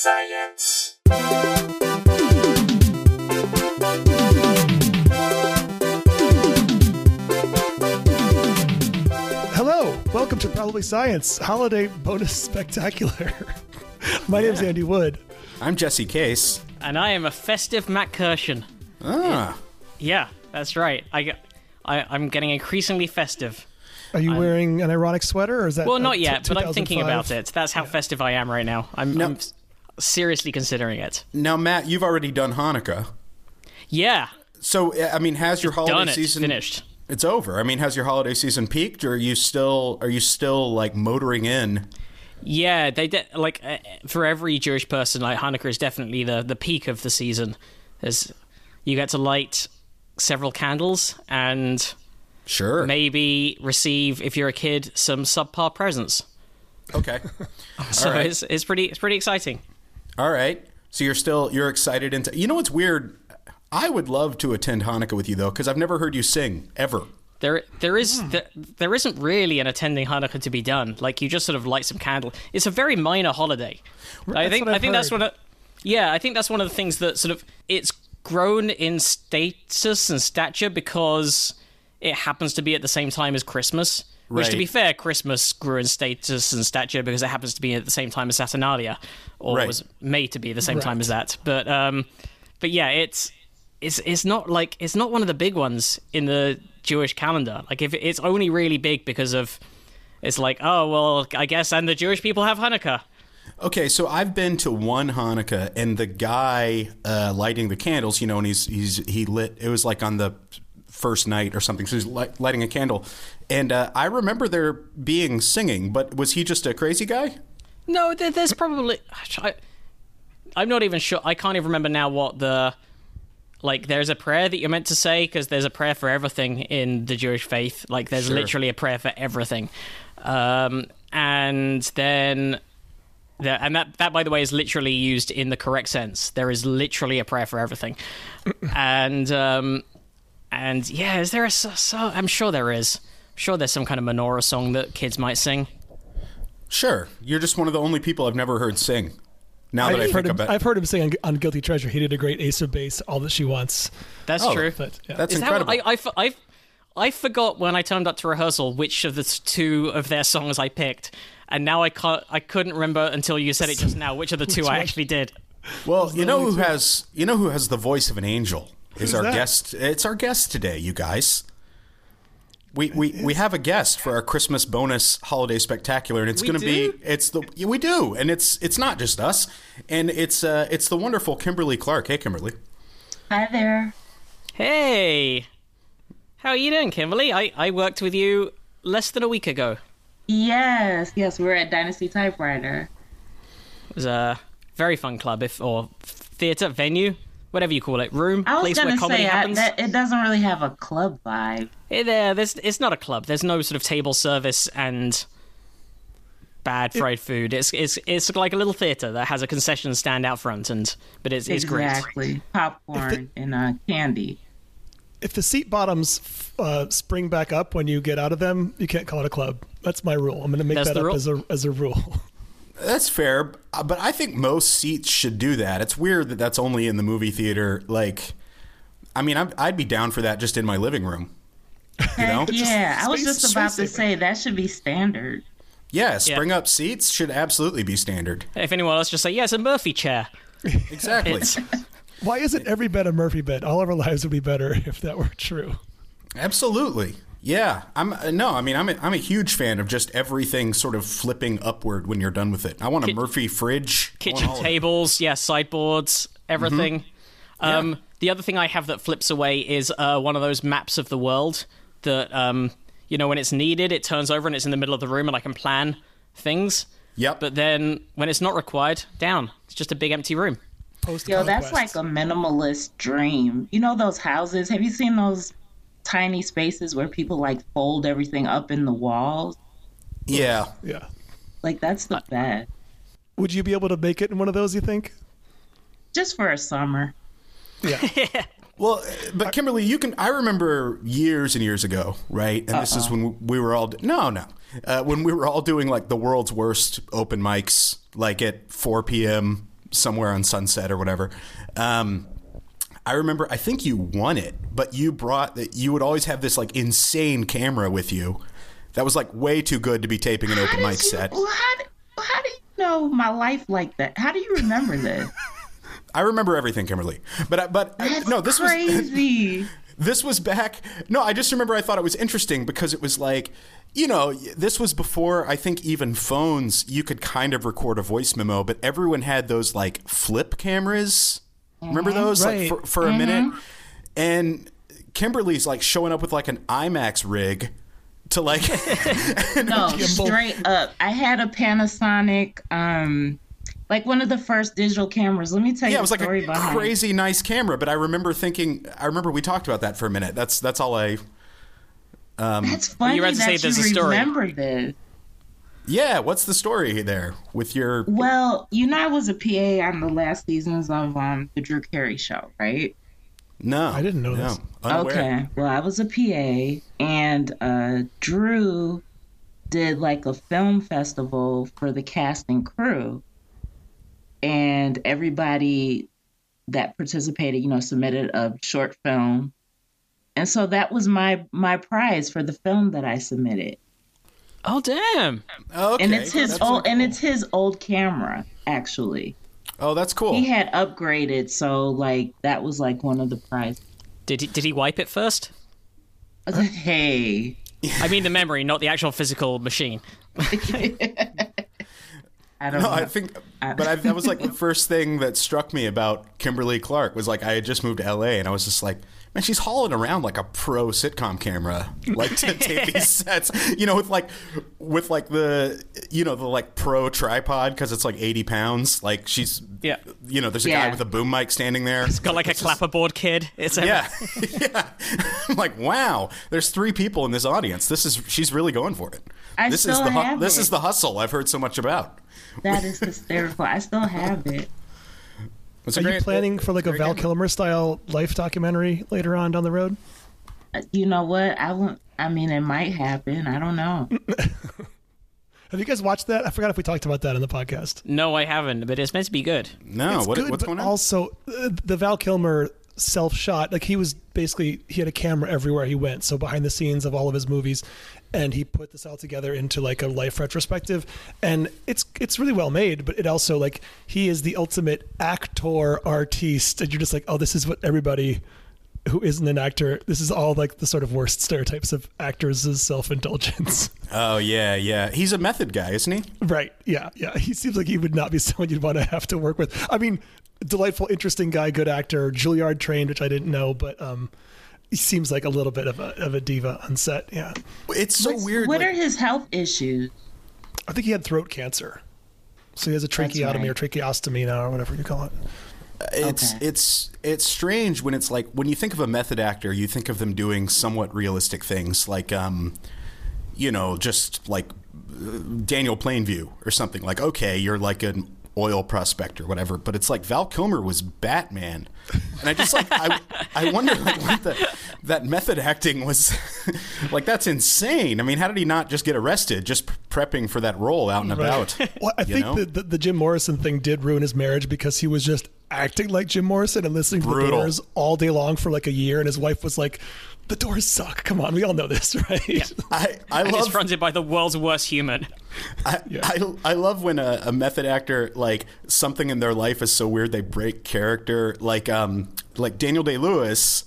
Science. Hello, welcome to Probably Science Holiday Bonus Spectacular. My name's Andy Wood. I'm Jesse Case. And I am a festive Matt Kirshen. Ah, Yeah, that's right. I, I, I'm getting increasingly festive. Are you wearing an ironic sweater, or is that? Well, not t- yet, but I'm thinking about it. That's how festive I am right now. I'm, No. I'm s- seriously considering it. now Matt, you've already done Hanukkah. Yeah, So, I mean, has your holiday done it. season Finished. It's over. I mean, has your holiday season peaked, or are you still are you still like motoring in? Yeah, they de- like uh, for every Jewish person, like Hanukkah is definitely the the peak of the season. There's you get to light several candles and Sure. maybe receive, if you're a kid, some subpar presents. Okay. So right. it's it's pretty it's pretty exciting. All right. So you're still you're excited into. You know what's weird? I would love to attend Hanukkah with you though, because I've never heard you sing ever. There, there is Hmm. there, there isn't really an attending Hanukkah to be done. Like you just sort of light some candle. It's a very minor holiday. I think I I've think that's heard. one of yeah. I think that's one of the things that sort of it's grown in status and stature because it happens to be at the same time as Christmas. Which, to be fair, Christmas grew in status and stature because it happens to be at the same time as Saturnalia, or Right. was made to be the same time as that. But um, but yeah, it's it's it's not like it's not one of the big ones in the Jewish calendar. Like if it's only really big because of it's like oh well I guess and the Jewish people have Hanukkah. Okay, so I've been to one Hanukkah, and the guy uh, lighting the candles, you know, and he's he's he lit. It was like on the first night or something. So he's light, lighting a candle, and uh, I remember there being singing. But was he just a crazy guy? No, there, there's probably I, I'm not even sure. I can't even remember now what the like. There's a prayer that you're meant to say because there's a prayer for everything in the Jewish faith. Like there's Sure. literally a prayer for everything, um, and then. There, and that, that, by the way, is literally used in the correct sense. There is literally a prayer for everything, and um, and yeah, is there a so, so? I'm sure there is. I'm sure there's some kind of menorah song that kids might sing. Sure, you're just one of the only people I've never heard sing. Now that I I've heard, think him, about I've heard him sing on, on Guilty Treasure. He did a great Ace of Base, All That She Wants. That's Oh, true. But yeah. that's Is that incredible. what, I, I, f- I, I forgot when I turned up to rehearsal which of the two of their songs I picked, and now I can't. I couldn't remember until you said it just now which of the two I actually did. Well, you know who has you know who has the voice of an angel is our that? guest. It's our guest today, you guys. We we, we have a guest for our Christmas bonus holiday spectacular, and it's going to be it's the yeah, we do, and it's it's not just us, and it's uh it's the wonderful Kimberly Clark. Hey, Kimberly. Hi there. Hey, how are you doing, Kimberly? I, I worked with you less than a week ago. Yes, yes, we're at Dynasty Typewriter. It was a very fun club, if or theater venue, whatever you call it, room, I was place where gonna comedy say I, happens. that it doesn't really have a club vibe. Eh, there, there's, it's not a club. There's no sort of table service and bad fried food. It's it's it's like a little theater that has a concession stand out front, and but it's it's great. exactly. Popcorn and uh, candy. If the seat bottoms uh, spring back up when you get out of them, you can't call it a club. That's my rule. I'm going to make That's that up rule? as a as a rule. That's fair, uh, but I think most seats should do that. It's weird that that's only in the movie theater. Like, I mean, I'd, I'd be down for that just in my living room. You know? yeah, I was space- just about to say that should be standard. Yeah, spring up seats should absolutely be standard. If anyone else just say, yeah, it's a Murphy chair. Exactly. Why isn't every bed a Murphy bed? All of our lives would be better if that were true. Absolutely. Yeah. I'm uh, no, I mean I'm a, I'm a huge fan of just everything sort of flipping upward when you're done with it. I want a Murphy fridge. Kitchen all of it. tables, yeah, sideboards, everything. Um, Yeah. The other thing I have that flips away is uh, one of those maps of the world that um, you know when it's needed, it turns over and it's in the middle of the room, and I can plan things. Yep. But then when it's not required, down. It's just a big empty room. Post Yo, that's like a minimalist dream. You know those houses? Have you seen those tiny spaces where people like fold everything up in the walls? yeah. yeah. Like that's the best. Would you be able to make it in one of those? You think? Just for a summer. Yeah. Well, uh, but Kimberly, you can. I remember years and years ago, right? And this is when we were all no, no, uh, when we were all doing like the world's worst open mics, like at 4 p.m. somewhere on Sunset or whatever. Um, I remember, I think you won it, but you brought that you would always have this like insane camera with you that was like way too good to be taping an open mic you- set. How, do- how do you know my life like that? How do you remember this? I remember everything, Kimberly. But I- but I- That's no, this was crazy. this was back. No, I just remember I thought it was interesting because it was like, you know, this was before I think even phones you could kind of record a voice memo, but everyone had those like flip cameras. Remember those Right. like for, for a minute? And Kimberly's like showing up with like an IMAX rig to like no, straight up. I had a Panasonic, um, like one of the first digital cameras. Let me tell you Yeah, it the was like story a behind. crazy nice camera, but I remember thinking I remember we talked about that for a minute. That's that's all I um That's funny you were about to say that there's you a story. remember this. Yeah, what's the story there with your Well, you know, I was a PA on the last seasons of um, the Drew Carey Show, right? No. I didn't know no, this. Unaware. Okay. Well, I was a PA, and uh, Drew did like a film festival for the cast and crew, and everybody that participated, you know, submitted a short film, and so that was my my prize for the film that I submitted, Oh damn! Oh, okay. and it's his old really and it's his old camera actually. Oh, that's cool. He had upgraded, so like that was like one of the prizes. Did he, did he wipe it first? I was like, hey. I mean the memory, not the actual physical machine. I don't No, know. I think, but I, that was like the first thing that struck me about Kimberly Clark was like I had just moved to LA and I was just like, man, she's hauling around like a pro sitcom camera, like to tape these sets, you know, with like, with like the, you know, the like pro tripod because it's like eighty pounds. Like she's, Yeah. you know, there's a guy with a boom mic standing there. He's got like a clapperboard kid. It's Yeah, yeah. I'm like, wow. There's three people in this audience. This is she's really going for it. I this is still the hu- have this it. is the hustle I've heard so much about. That is hysterical. I still have it. It's a Are you planning for like a Val. Kilmer style life documentary later on down the road? Uh, You know what? I won't. I mean, it might happen. I don't know. Have you guys watched that? I forgot if we talked about that in the podcast. no, I haven't, but it's meant to be good. No, it's what, good, what's going on? also uh, the Val Kilmer self shot. Like he was basically he had a camera everywhere he went, so behind the scenes of all of his movies, and he put this all together into like a life retrospective, and it's it's really well made. But it also like he is the ultimate actor artiste, and you're just like, oh, this is what everybody who isn't an actor. This is all like the sort of worst stereotypes of actors' self indulgence. Oh yeah, yeah. He's a method guy, isn't he? Right. Yeah. Yeah. He seems like he would not be someone you'd want to have to work with. I mean, delightful, interesting guy, good actor, Juilliard trained, which I didn't know, but um, he seems like a little bit of a of a diva on set. Yeah. It's so What's- weird. What like- are his health issues? I think he had throat cancer, so he has a tracheotomy right. or tracheostomy now, or whatever you call it. it's Okay. it's it's strange when it's like when you think of a method actor, you think of them doing somewhat realistic things, like um, you know, just like uh, Daniel Plainview or something. Like, okay, you're like an oil prospect or whatever, but it's like Val Kilmer was Batman, and I just like I I wonder like what the, that method acting was like. That's insane. I mean, how did he not just get arrested just prepping for that role out and about? Well, I think the, the the Jim Morrison thing did ruin his marriage because he was just acting like Jim Morrison and listening to Brutal. the Doors all day long for like a year, and his wife was like, "The Doors suck. Come on, we all know this, right?" I I And it's fronted by the world's worst human. I, I, I love when a, a method actor like something in their life is so weird they break character like um like Daniel Day Lewis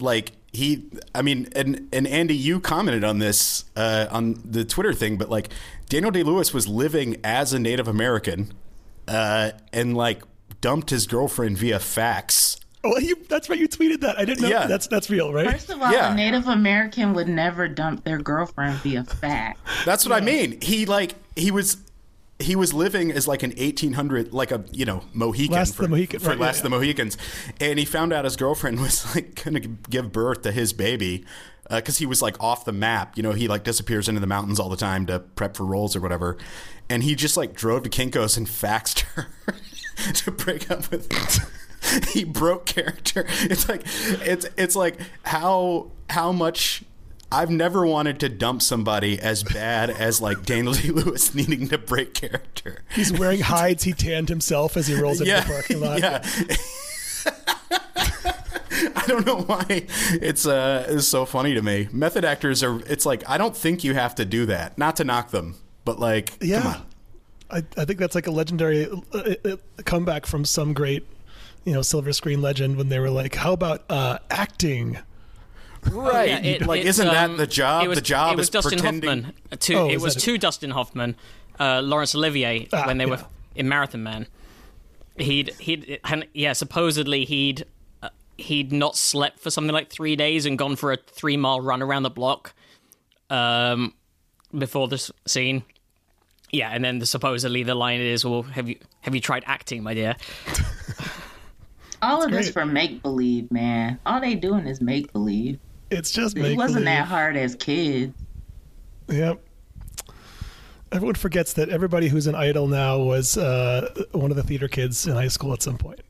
like he I mean and and Andy you commented on this uh, on the Twitter thing but like Daniel Day Lewis was living as a Native American uh, and like dumped his girlfriend via fax Oh, you, that's right. You tweeted that. I didn't know. Yeah. That's that's real, right? First of all, Yeah. a Native American would never dump their girlfriend via fax. That's what I mean. He like he was he was living as like an 1800 like a you know Mohican Last for, the Mohican, for right, last of the Mohicans, and he found out his girlfriend was like going to give birth to his baby uh, because he was like off the map. You know, he like disappears into the mountains all the time to prep for roles or whatever, and he just like drove to Kinkos and faxed her to break up with. he broke character. It's like it's it's like how how much I've never wanted to dump somebody as bad as like Daniel D. Lewis needing to break character. He's wearing hides. He tanned himself as he rolls into Yeah, the parking lot. yeah. I don't know why it's uh it's so funny to me. Method actors are. It's like I don't think you have to do that. Not to knock them, but like, Yeah. come on. I, I think that's like a legendary uh, uh, comeback from some great, you know, silver screen legend when they were like, "How about uh, acting?" Right. Yeah, it- like, it's, isn't that um, the job? It was, the job it was is Dustin pretending. Hoffman. To, Oh, it is was that it? to Dustin Hoffman, uh, Laurence Olivier Ah, when they were in Marathon Man. He'd he'd and, yeah supposedly he'd uh, he'd not slept for something like three days and gone for a three mile run around the block, um, before this scene. Yeah, and then the, supposedly the line is, "Well, have you have you tried acting, my dear?" All of this for make believe, man. All they doing is make believe. It's just It wasn't that hard as kids. Yep. Everyone forgets that everybody who's an idol now was uh, one of the theater kids in high school at some point.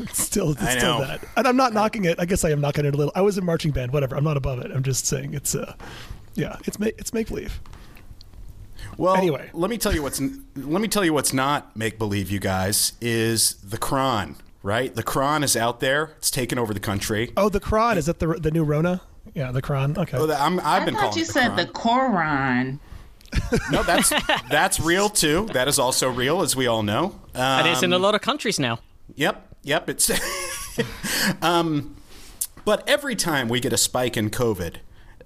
It's still, it's I still know. that, and I'm not knocking it. I guess I am knocking it a little. I was in marching band, whatever. I'm not above it. I'm just saying it's, uh, yeah, it's make it's make believe. Well, Anyway. let me tell you what's let me tell you what's not make believe. You guys is the Kron. Right, the Kron is out there. It's taken over the country. Oh, the Kron is that the the new Rona? Yeah, the Kron. Okay. Oh, I'm, I've I been thought calling you the said Kron. the Koran. No, that's that's real too. That is also real, as we all know. Um, And it's in a lot of countries now. Yep, yep. It's. um, but every time we get a spike in COVID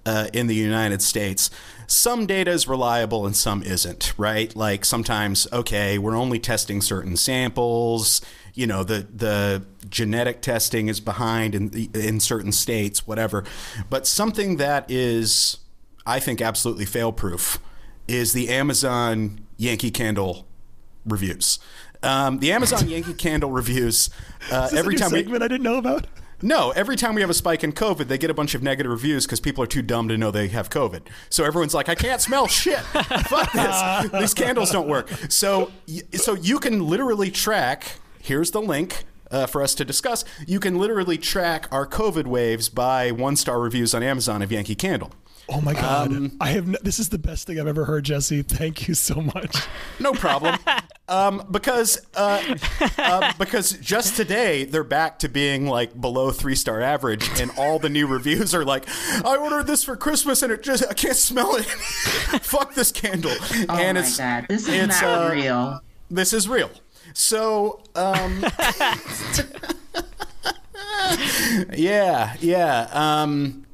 uh, in the United States, some data is reliable and some isn't. Right? Like sometimes, okay, we're only testing certain samples. You know, the the genetic testing is behind in in certain states, whatever. But something that is, I think, absolutely fail proof is the Amazon Yankee Candle reviews. Um, the Amazon Yankee Candle reviews. Uh, every time we I didn't know about. No, every time we have a spike in COVID, they get a bunch of negative reviews because people are too dumb to know they have COVID. So everyone's like, "I can't smell shit. Fuck this. These candles don't work." So, so you can literally track. Here's the link. Uh, for us to discuss, you can literally track our COVID waves by one star reviews on Amazon of Yankee Candle. Oh my god! Um, I have. n this is the best thing I've ever heard, Jesse. Thank you so much. No problem. um, because uh, uh, because just today they're back to being like below three star average, and all the new reviews are like, "I ordered this for Christmas and it just I can't smell it. Fuck this candle." Oh and my it's god, this is it's, not uh, real. this is real. So, um, yeah, yeah. Um,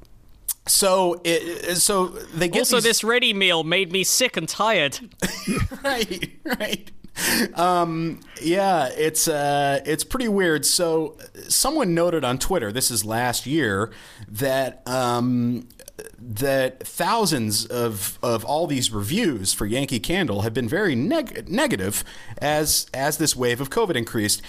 so it so they get Also, these- this ready meal made me sick and tired. right, right. Um, yeah, it's uh, it's pretty weird. So, someone noted on Twitter, this is last year, that um, that thousands of of all these reviews for Yankee Candle have been very neg- negative as as this wave of COVID increased.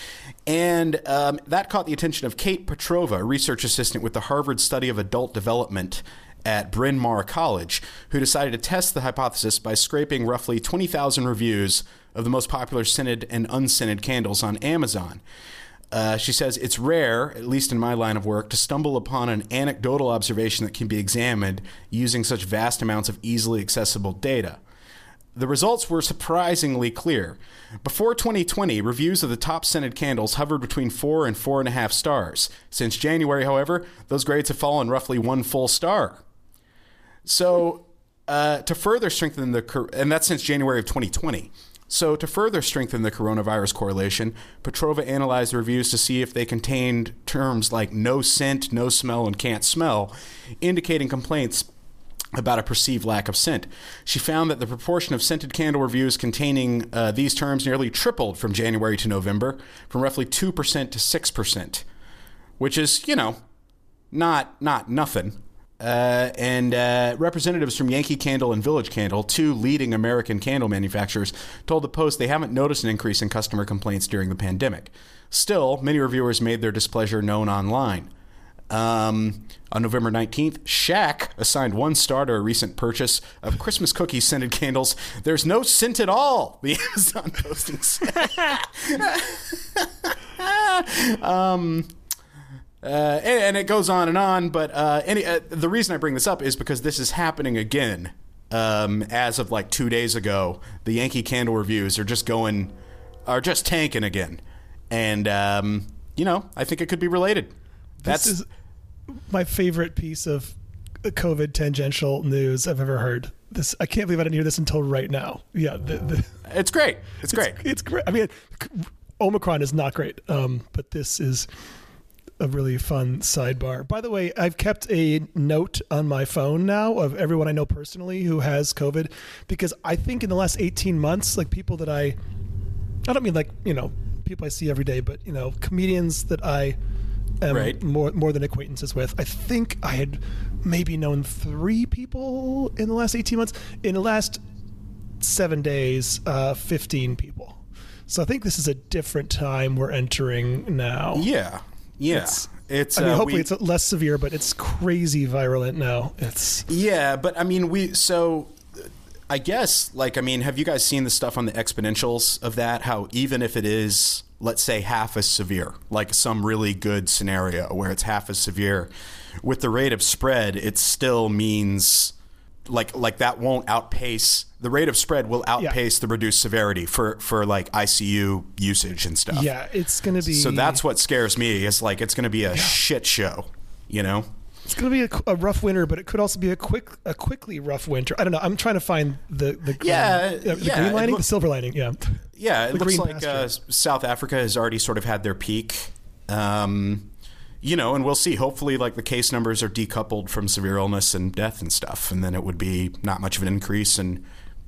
And um, that caught the attention of Kate Petrova, a research assistant with the Harvard Study of Adult Development at Bryn Mawr College, who decided to test the hypothesis by scraping roughly 20,000 reviews of the most popular scented and unscented candles on Amazon. Uh, she says it's rare, at least in my line of work, to stumble upon an anecdotal observation that can be examined using such vast amounts of easily accessible data. The results were surprisingly clear. Before 2020, reviews of the top scented candles hovered between four and four and a half stars. Since January, however, those grades have fallen roughly one full star. So, uh, to further strengthen the, and that's since January of 2020. So, to further strengthen the coronavirus correlation, Petrova analyzed the reviews to see if they contained terms like no scent, no smell, and can't smell, indicating complaints about a perceived lack of scent. She found that the proportion of scented candle reviews containing uh, these terms nearly tripled from January to November, from roughly 2% to 6%, which is, you know, not not nothing. Uh, and uh, representatives from Yankee Candle and Village Candle, two leading American candle manufacturers, told the Post they haven't noticed an increase in customer complaints during the pandemic. Still, many reviewers made their displeasure known online. Um, on November 19th, Shaq assigned one star to a recent purchase of Christmas cookie scented candles. There's no scent at all, the Amazon posting said. um, Uh, and, and it goes on and on. But uh, any, uh, the reason I bring this up is because this is happening again. Um, as of like two days ago, the Yankee Candle reviews are just going, are just tanking again, and um, you know I think it could be related. That's this is my favorite piece of COVID tangential news I've ever heard. This I can't believe I didn't hear this until right now. Yeah, the, the, it's great. It's great. It's, it's great. I mean, Omicron is not great, um, but this is a really fun sidebar. By the way, I've kept a note on my phone now of everyone I know personally who has COVID because I think in the last 18 months, like people that I, I don't mean like, you know, people I see every day, but, you know, comedians that I am Right. more, more than acquaintances with. I think I had maybe known three people in the last 18 months. In the last seven days, uh, 15 people. So I think this is a different time we're entering now. Yeah, yeah. It's- It's, I mean, uh, hopefully we- it's less severe, but it's crazy virulent now. It's Yeah, but I mean, we so I guess like I mean, have you guys seen the stuff on the exponentials of that? How even if it is, let's say, half as severe, like some really good scenario where it's half as severe, with the rate of spread, it still means like like that won't outpace the rate of spread will outpace the reduced severity for for like ICU usage and stuff. yeah, it's gonna be. So that's what scares me. Is like it's going to be a shit show, you know? It's gonna be a, a rough winter, but it could also be a quick, a quickly rough winter. I don't know. I'm trying to find the the Yeah, um, the yeah, green lining, look- the silver lining. Yeah, Yeah, it The looks like uh. South Africa has already sort of had their peak. Um, you know, and we'll see. Hopefully, like the case numbers are decoupled from severe illness and death and stuff, and then it would be not much of an increase, and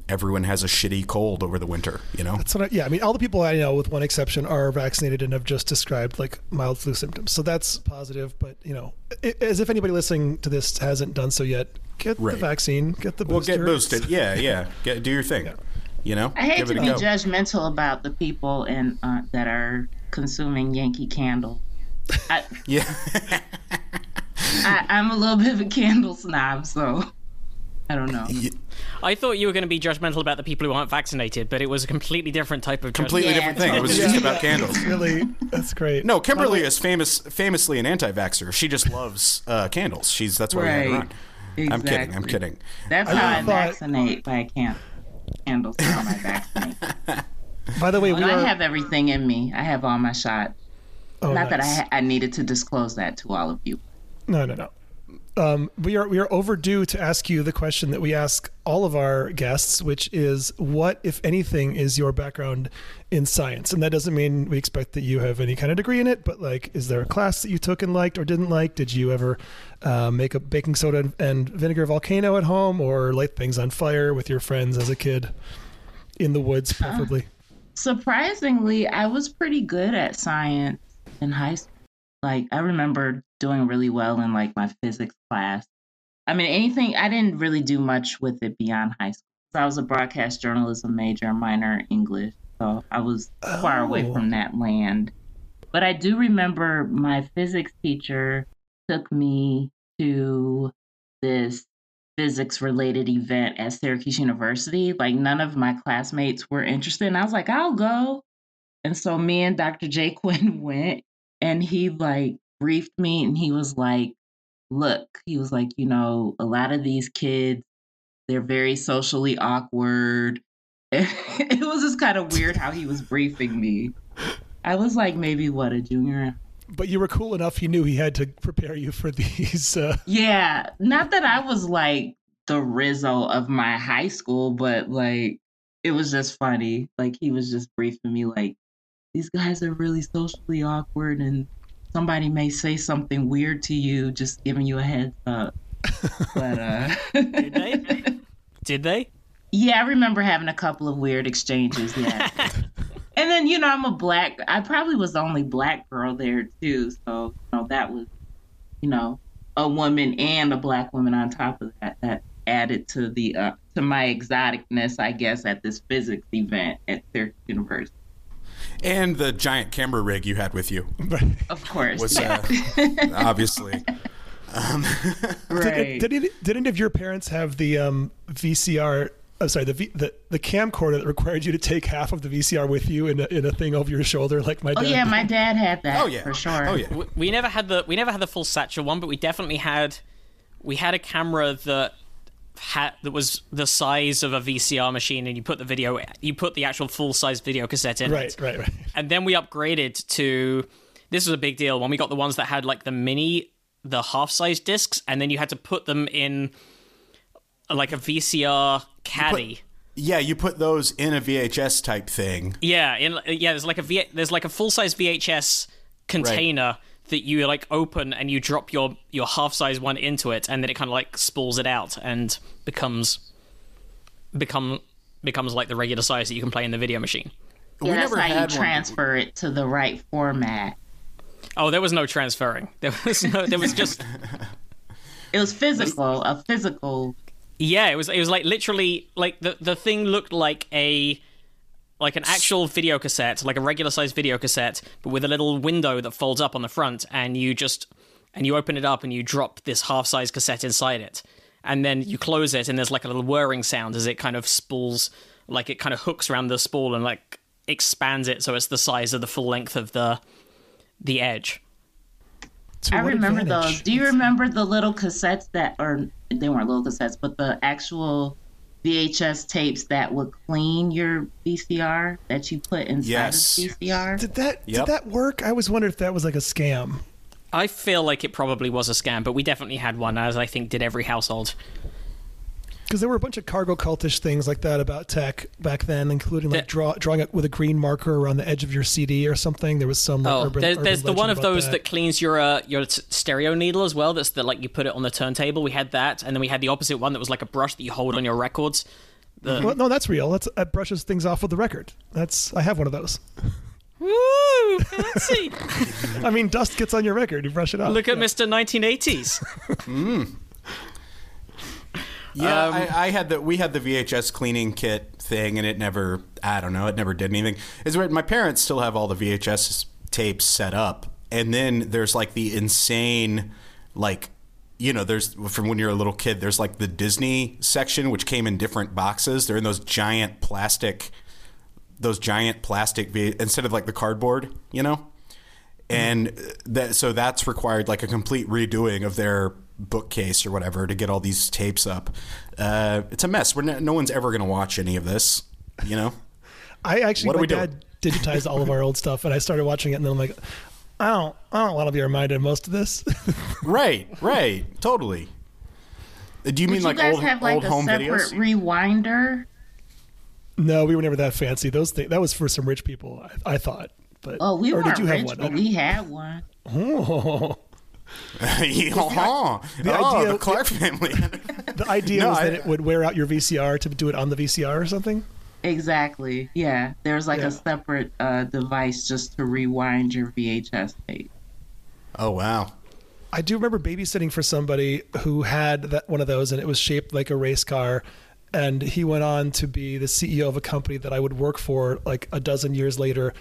everyone has a shitty cold over the winter. You know, So I- yeah, I mean, all the people I know, with one exception, are vaccinated and have just described like mild flu symptoms. So that's positive. But you know, i as if anybody listening to this hasn't done so yet, get Right. the vaccine, get the we'll get boosted. Yeah, yeah. Get, do your thing. You know, I hate give to be go. judgmental about the people in uh, that are consuming Yankee Candle. I, Yeah, I, I'm a little bit of a candle snob, so I don't know. I thought you were going to be judgmental about the people who aren't vaccinated, but it was a completely different type of completely Yeah, different thing. It was just about candles. Really, that's great. No, Kimberly is famous, famously an anti-vaxxer. She just loves uh, candles. She's that's why we have her Right. on. I'm kidding. I'm kidding. That's I how I thought- vaccinate by can candles. How I vaccinate. By the way, we And I have everything in me. I have all my shots. oh, Not that I I needed to disclose that to all of you. No, no, no. Um, we are we are overdue to ask you the question that we ask all of our guests, which is, what, if anything, is your background in science? And that doesn't mean we expect that you have any kind of degree in it, but like, is there a class that you took and liked or didn't like? Did you ever uh, make a baking soda and vinegar volcano at home, or light things on fire with your friends as a kid in the woods, preferably? Surprisingly, I was pretty good at science in high school. Like I remember doing really well in like my physics class. I mean, anything I didn't really do much with it beyond high school. So I was a broadcast journalism major, minor English. So I was far away Oh. from that land. But I do remember my physics teacher took me to this physics related event at Syracuse University. Like none of my classmates were interested. And I was like, I'll go. And so me and Dr. J. Quinn went and he like briefed me and he was like, look, he was like, you know, a lot of these kids, they're very socially awkward. it was just kind of weird how he was briefing me. I was like maybe what a junior But you were cool enough; he knew he had to prepare you for these. Uh, Yeah, not that I was like the Rizzo of my high school, but like it was just funny. Like he was just briefing me like these guys are really socially awkward and somebody may say something weird to you, just giving you a heads up. But uh Did they? Did they? Yeah, I remember having a couple of weird exchanges, yeah. and then, you know, I'm a black I probably was the only black girl there too, so you know that was you know, a woman and a black woman on top of that that added to the uh, to my exoticness, I guess, at this physics event at Syracuse University. And the giant camera rig you had with you Of course. was yeah. uh, obviously. right. Did, did, any, did any of your parents have the um, VCR I'm sorry, the, v, the the camcorder that required you to take half of the VCR with you in a, in a thing over your shoulder, like my Oh dad. yeah, did. my dad had that. Oh yeah, for sure. Oh yeah. we, we never had the we never had the full satchel one, but we definitely had we had a camera that had that was the size of a VCR machine, and you put the video you put the actual full size video cassette in right, it. right, right. and then we upgraded to this was a big deal when we got the ones that had like the mini the half size discs and then you had to put them in like a VCR caddy. Yeah, you put those in a VHS type thing. yeah, in yeah, there's like a v, there's like a full size VHS container that you like open and you drop your your half size one into it and then it kind of like spools it out and becomes become becomes like the regular size that you can play in the video machine. We that's never how you had one. transfer it to the right format. Oh, there was no transferring. There was no there was just It was physical, a physical. Yeah, it was it was like literally like the the thing looked like a like an actual video cassette, like a regular sized video cassette, but with a little window that folds up on the front and you just and you open it up and you drop this half size cassette inside it. And then you close it and there's like a little whirring sound as it kind of spools like it kind of hooks around the spool and like expands it so it's the size of the full length of the the edge. I remember advantage? those. Do you remember the little cassettes that, or they weren't little cassettes, but the actual VHS tapes that would clean your VCR that you put inside Yes. of VCR? Did that Yep. did that work? I always wondered if that was like a scam. I feel like it probably was a scam, but we definitely had one, as I think did every household. Because there were a bunch of cargo cultish things like that about tech back then, including like draw, drawing it with a green marker around the edge of your CD or something. There was some. Like, Oh, urban, there, urban there's the one of those that. that. cleans your uh, your s- stereo needle as well. That's the like you put it on the turntable. We had that, and then we had the opposite one that was like a brush that you hold on your records. The, Well, no, that's real. That's that brushes things off with the record. That's I have one of those. Woo! Fancy! I mean, dust gets on your record. You brush it off. Look at Mr. 1980s. Yeah, Um, I, I had the we had the VHS cleaning kit thing, and it never. I don't know. It never did anything. It's weird. My parents still have all the VHS tapes set up, and then there's like the insane, like, you know, there's from when you're a little kid. There's like the Disney section, which came in different boxes. They're in those giant plastic, those giant plastic instead of like the cardboard, you know and that so that's required like a complete redoing of their bookcase or whatever to get all these tapes up. Uh, it's a mess. We're no, no one's ever going to watch any of this, you know. I actually, What are my we doing? dad digitized all of our old stuff, and I started watching it, and then I'm like, I don't, I don't want to be reminded of most of this. right, right, totally. Uh, Do you mean Did like you guys old have like old a home separate videos? rewinder? no, we were never that fancy. Those things that was for some rich people, I, I thought. But Oh, we weren't did you rich, have one? but we had one. Oh. oh, the oh, idea- the Clark family. The idea No, was I- that it would wear out your VCR to do it on the VCR or something. Exactly. Yeah. There's like Yeah. a separate uh, device just to rewind your VHS tape. oh wow. I do remember babysitting for somebody who had that one of those, and it was shaped like a race car. And he went on to be the CEO of a company that I would work for like a dozen years later.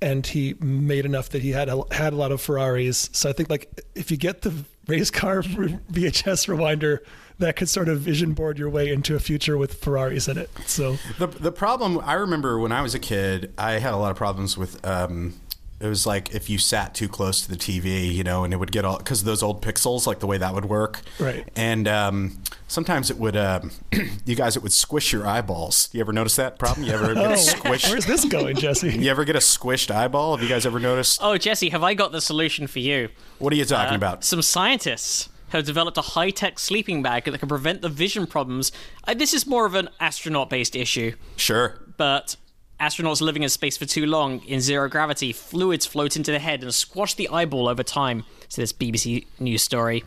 And he made enough that he had a, had a lot of Ferraris. So I think like if you get the race car VHS rewinder, that could sort of vision board your way into a future with Ferraris in it. So The the problem I remember when I was a kid, I had a lot of problems with. Um, it was like if you sat too close to the TV, you know, and it would get all because of those old pixels, like the way that would work. Right. And um, sometimes it would, um, you guys, it would squish your eyeballs. You ever notice that problem? You ever get oh, squished? where's this going, Jesse? You ever get a squished eyeball? Have you guys ever noticed? Oh, Jesse, have I got the solution for you? What are you talking Uh, about? Some scientists have developed a high tech sleeping bag that can prevent the vision problems. Uh, this is more of an astronaut based issue, Sure. but astronauts living in space for too long in zero gravity, fluids float into the head and squash the eyeball over time. So, this BBC News story.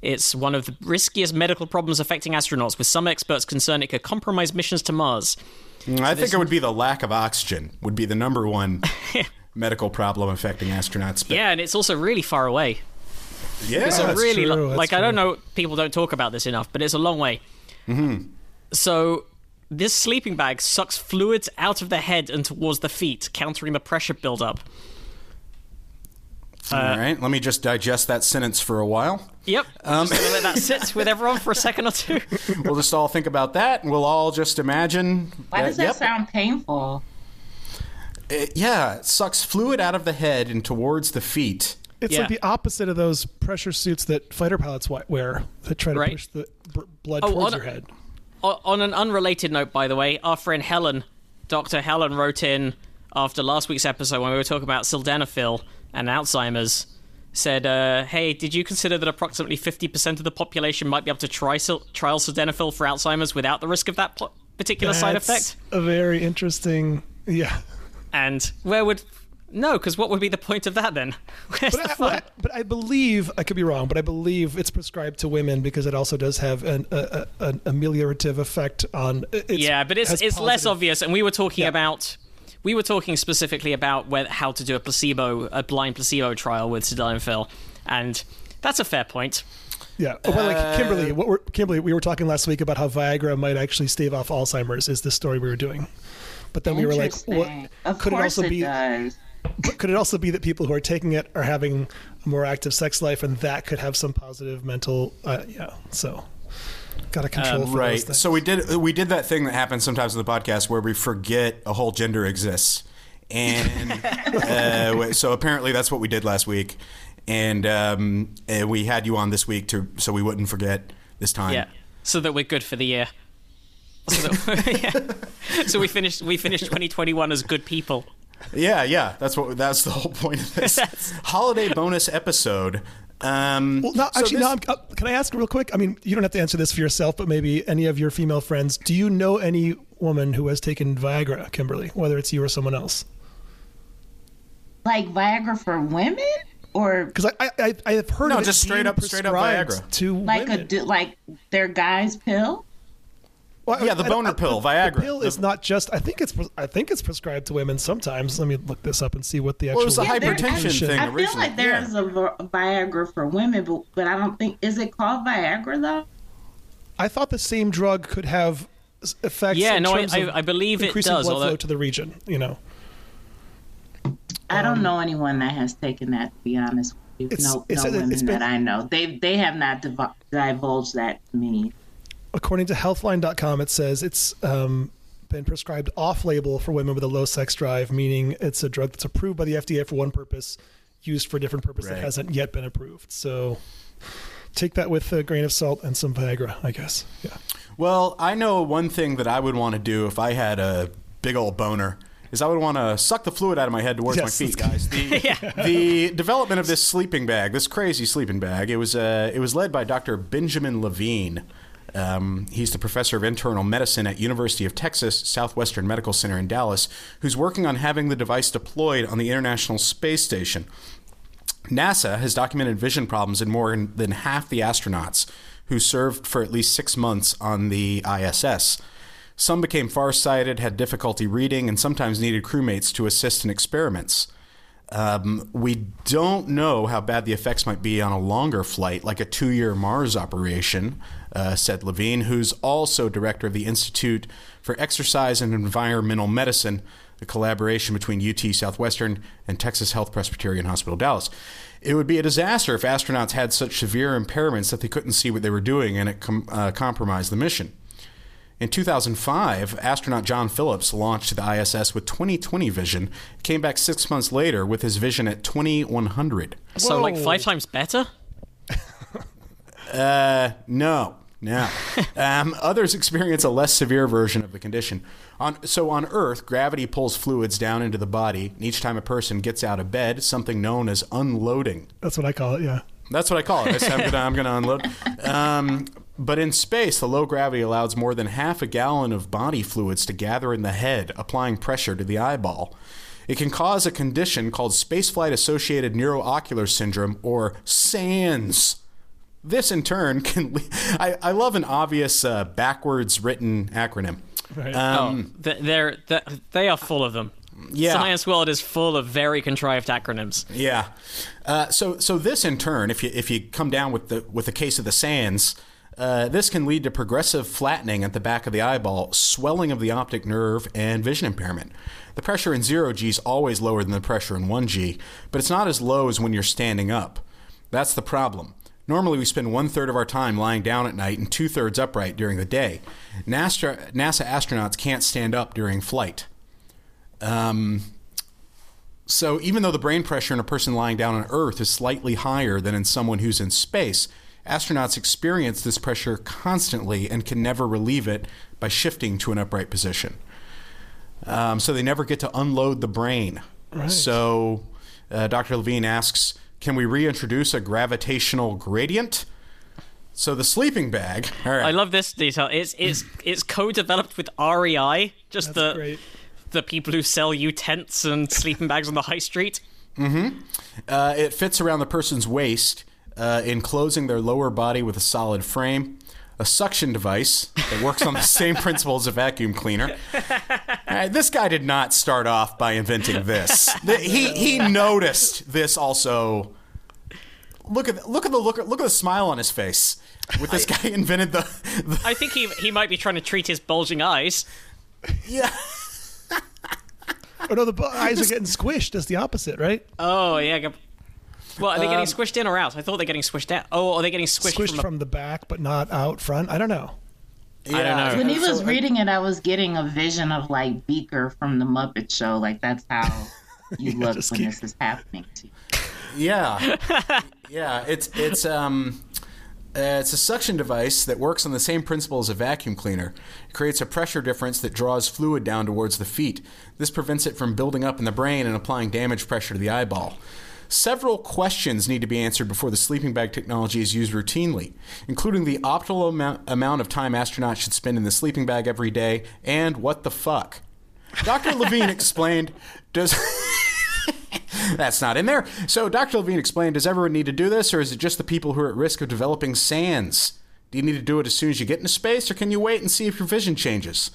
It's one of the riskiest medical problems affecting astronauts, with some experts concerned it could compromise missions to Mars. I think it would be the lack of oxygen would be the number one medical problem affecting astronauts. But Yeah, and it's also really far away. yeah, So that's really, true, like I don't know, people don't talk about this enough, but it's a long way. Mm-hmm. So this sleeping bag sucks fluids out of the head and towards the feet, countering the pressure buildup. All right, uh, let me just digest that sentence for a while. Yep. I'm just let that sit with everyone for a second or two. We'll just all think about that, and we'll all just imagine. Why does that yep, sound painful? it- yeah, it sucks fluid out of the head and towards the feet. It's Yeah. like the opposite of those pressure suits that fighter pilots wear that try to Right. push the b- blood Oh, towards on- your head. On an unrelated note, by the way, our friend Helen, Dr. Helen, wrote in after last week's episode when we were talking about sildenafil and Alzheimer's. Said, uh, "Hey, did you consider that approximately fifty percent of the population might be able to try sil- trial sildenafil for Alzheimer's without the risk of that po- particular side effect?" A very interesting. Yeah. And where would no? Because what would be the point of that then? Where's But the I, fun? but, I, but I believe I could be wrong, but I believe it's prescribed to women because it also does have an, a, a, an ameliorative effect on. It's, yeah, but it's has it's less obvious, and we were talking Yeah. about we were talking specifically about whether, how to do a placebo, a blind placebo trial with sildenafil, and that's a fair point. Yeah. Oh, but like uh, Kimberly, what we're, Kimberly, we were talking last week about how Viagra might actually stave off Alzheimer's. Is the story we were doing? But then we were like, what Of could it course also be? does. But could it also be that people who are taking it are having a more active sex life, and that could have some positive mental? Uh, yeah. So, got to control for Right. things. So we did we did that thing that happens sometimes in the podcast where we forget a whole gender exists, and uh, so apparently that's what we did last week, and um, and we had you on this week to so we wouldn't forget this time. Yeah, so that we're good for the year. So, that, yeah. so we finished we finished 2021 as good people. Yeah, yeah. That's what that's the whole point of this holiday bonus episode. Um, Well, no, so actually, this- no. I'm, uh, can I ask real quick? I mean, you don't have to answer this for yourself, but maybe any of your female friends. Do you know any woman who has taken Viagra, Kimberly? Whether it's you or someone else? Like Viagra for women, or Because I, I, I, I have heard No, of it just straight being up- straight up Viagra. to like women. a du- like their guy's pill. Well, Yeah, the boner I- pill, the Viagra. pill The- is not just. I think it's. I think it's prescribed to women sometimes. Let me look this up and see what the actual. Well, it was the Yeah, there- hypertension I- thing I feel originally. like there yeah. is a Viagra for women, but but I don't think is it called Viagra though. I thought the same drug could have effects. Yeah, in no, I- terms I- of I believe it increasing does, blood although- flow to the region. You know, I Um, don't know anyone that has taken that. To be honest, with you. It's- no, it's- no it's women been- that I know. They they have not divulged that to me. According to Healthline.com, it says it's um, been prescribed off-label for women with a low sex drive, meaning it's a drug that's approved by the FDA for one purpose, used for a different purpose that hasn't yet been approved. So. Take that with a grain of salt and some Viagra, I guess. Yeah. Well, I know one thing that I would want to do if I had a big old boner is I would want to suck the fluid out of my head towards Yes, my feet, guys. The, the development of this sleeping bag, this crazy sleeping bag, it was uh, it was led by Dr. Benjamin Levine. Um, he's the professor of internal medicine at University of Texas Southwestern Medical Center in Dallas, who's working on having the device deployed on the International Space Station. NASA has documented vision problems in more than half the astronauts who served for at least six months on the ISS. Some became farsighted, had difficulty reading, and sometimes needed crewmates to assist in experiments. Um, we don't know how bad the effects might be on a longer flight, like a two year Mars operation, uh, said Levine, who's also director of the Institute for Exercise and Environmental Medicine, a collaboration between UT Southwestern and Texas Health Presbyterian Hospital, Dallas. It would be a disaster if astronauts had such severe impairments that they couldn't see what they were doing and it com- uh, compromised the mission. In 2005, astronaut John Phillips launched to the ISS with 20/20 vision. Came back six months later with his vision at 2100. So like five times better. Uh, no, no. um, others experience a less severe version of the condition. On so on Earth, gravity pulls fluids down into the body. And each time a person gets out of bed, something known as unloading. That's what I call it. Yeah. That's what I call it. I I'm gonna I'm gonna unload. Um, but in space, the low gravity allows more than half a gallon of body fluids to gather in the head, applying pressure to the eyeball. It can cause a condition called spaceflight associated neuroocular syndrome, or SANS. This in turn can. Le- I, I love an obvious uh, backwards written acronym. Right. Um, oh, th- they're they are full of them. Yeah. Science world is full of very contrived acronyms. Yeah. Uh, so so this in turn, if you if you come down with the with the case of the SANS, Uh, this can lead to progressive flattening at the back of the eyeball, swelling of the optic nerve, and vision impairment. The pressure in 0G is always lower than the pressure in 1G, but it's not as low as when you're standing up. That's the problem. Normally, we spend one third of our time lying down at night and two thirds upright during the day. NASA, NASA astronauts can't stand up during flight. Um, so, even though the brain pressure in a person lying down on Earth is slightly higher than in someone who's in space, astronauts experience this pressure constantly and can never relieve it by shifting to an upright position. Um, so, they never get to unload the brain. Right. So, uh, Dr. Levine asks Can we reintroduce a gravitational gradient? So, the sleeping bag. All right. I love this detail. It's it's it's co-developed with REI, just That's the great. the people who sell you tents and sleeping bags on the high street. Uh, it fits around the person's waist, uh, enclosing their lower body with a solid frame. A suction device that works on the same principle as a vacuum cleaner. All right, this guy did not start off by inventing this. The- he he noticed this also. Look at look at the look look at the smile on his face. With this guy invented the, the I think he he might be trying to treat his bulging eyes. yeah. Oh no, the bu- eyes are getting squished. That's the opposite, right? Oh yeah. Go- Well, are they getting squished in or out? I thought they're getting squished out. Oh, are they getting squished, Squished from? from the back, but not out front. I don't know. I don't know. When he was So- reading it, I was getting a vision of like Beaker from the Muppet Show. Like that's how you look when keep- this is happening to you. Yeah, yeah. It's it's um, uh, it's a suction device that works on the same principle as a vacuum cleaner. It creates a pressure difference that draws fluid down towards the feet. This prevents it from building up in the brain and applying damage pressure to the eyeball. Several questions need to be answered before the sleeping bag technology is used routinely, including the optimal amount, of time astronauts should spend in the sleeping bag every day and what the fuck. Dr. Levine explained, does. That's not in there. So Dr. Levine explained, does everyone need to do this, or is it just the people who are at risk of developing SANS? Do you need to do it as soon as you get into space, or can you wait and see if your vision changes?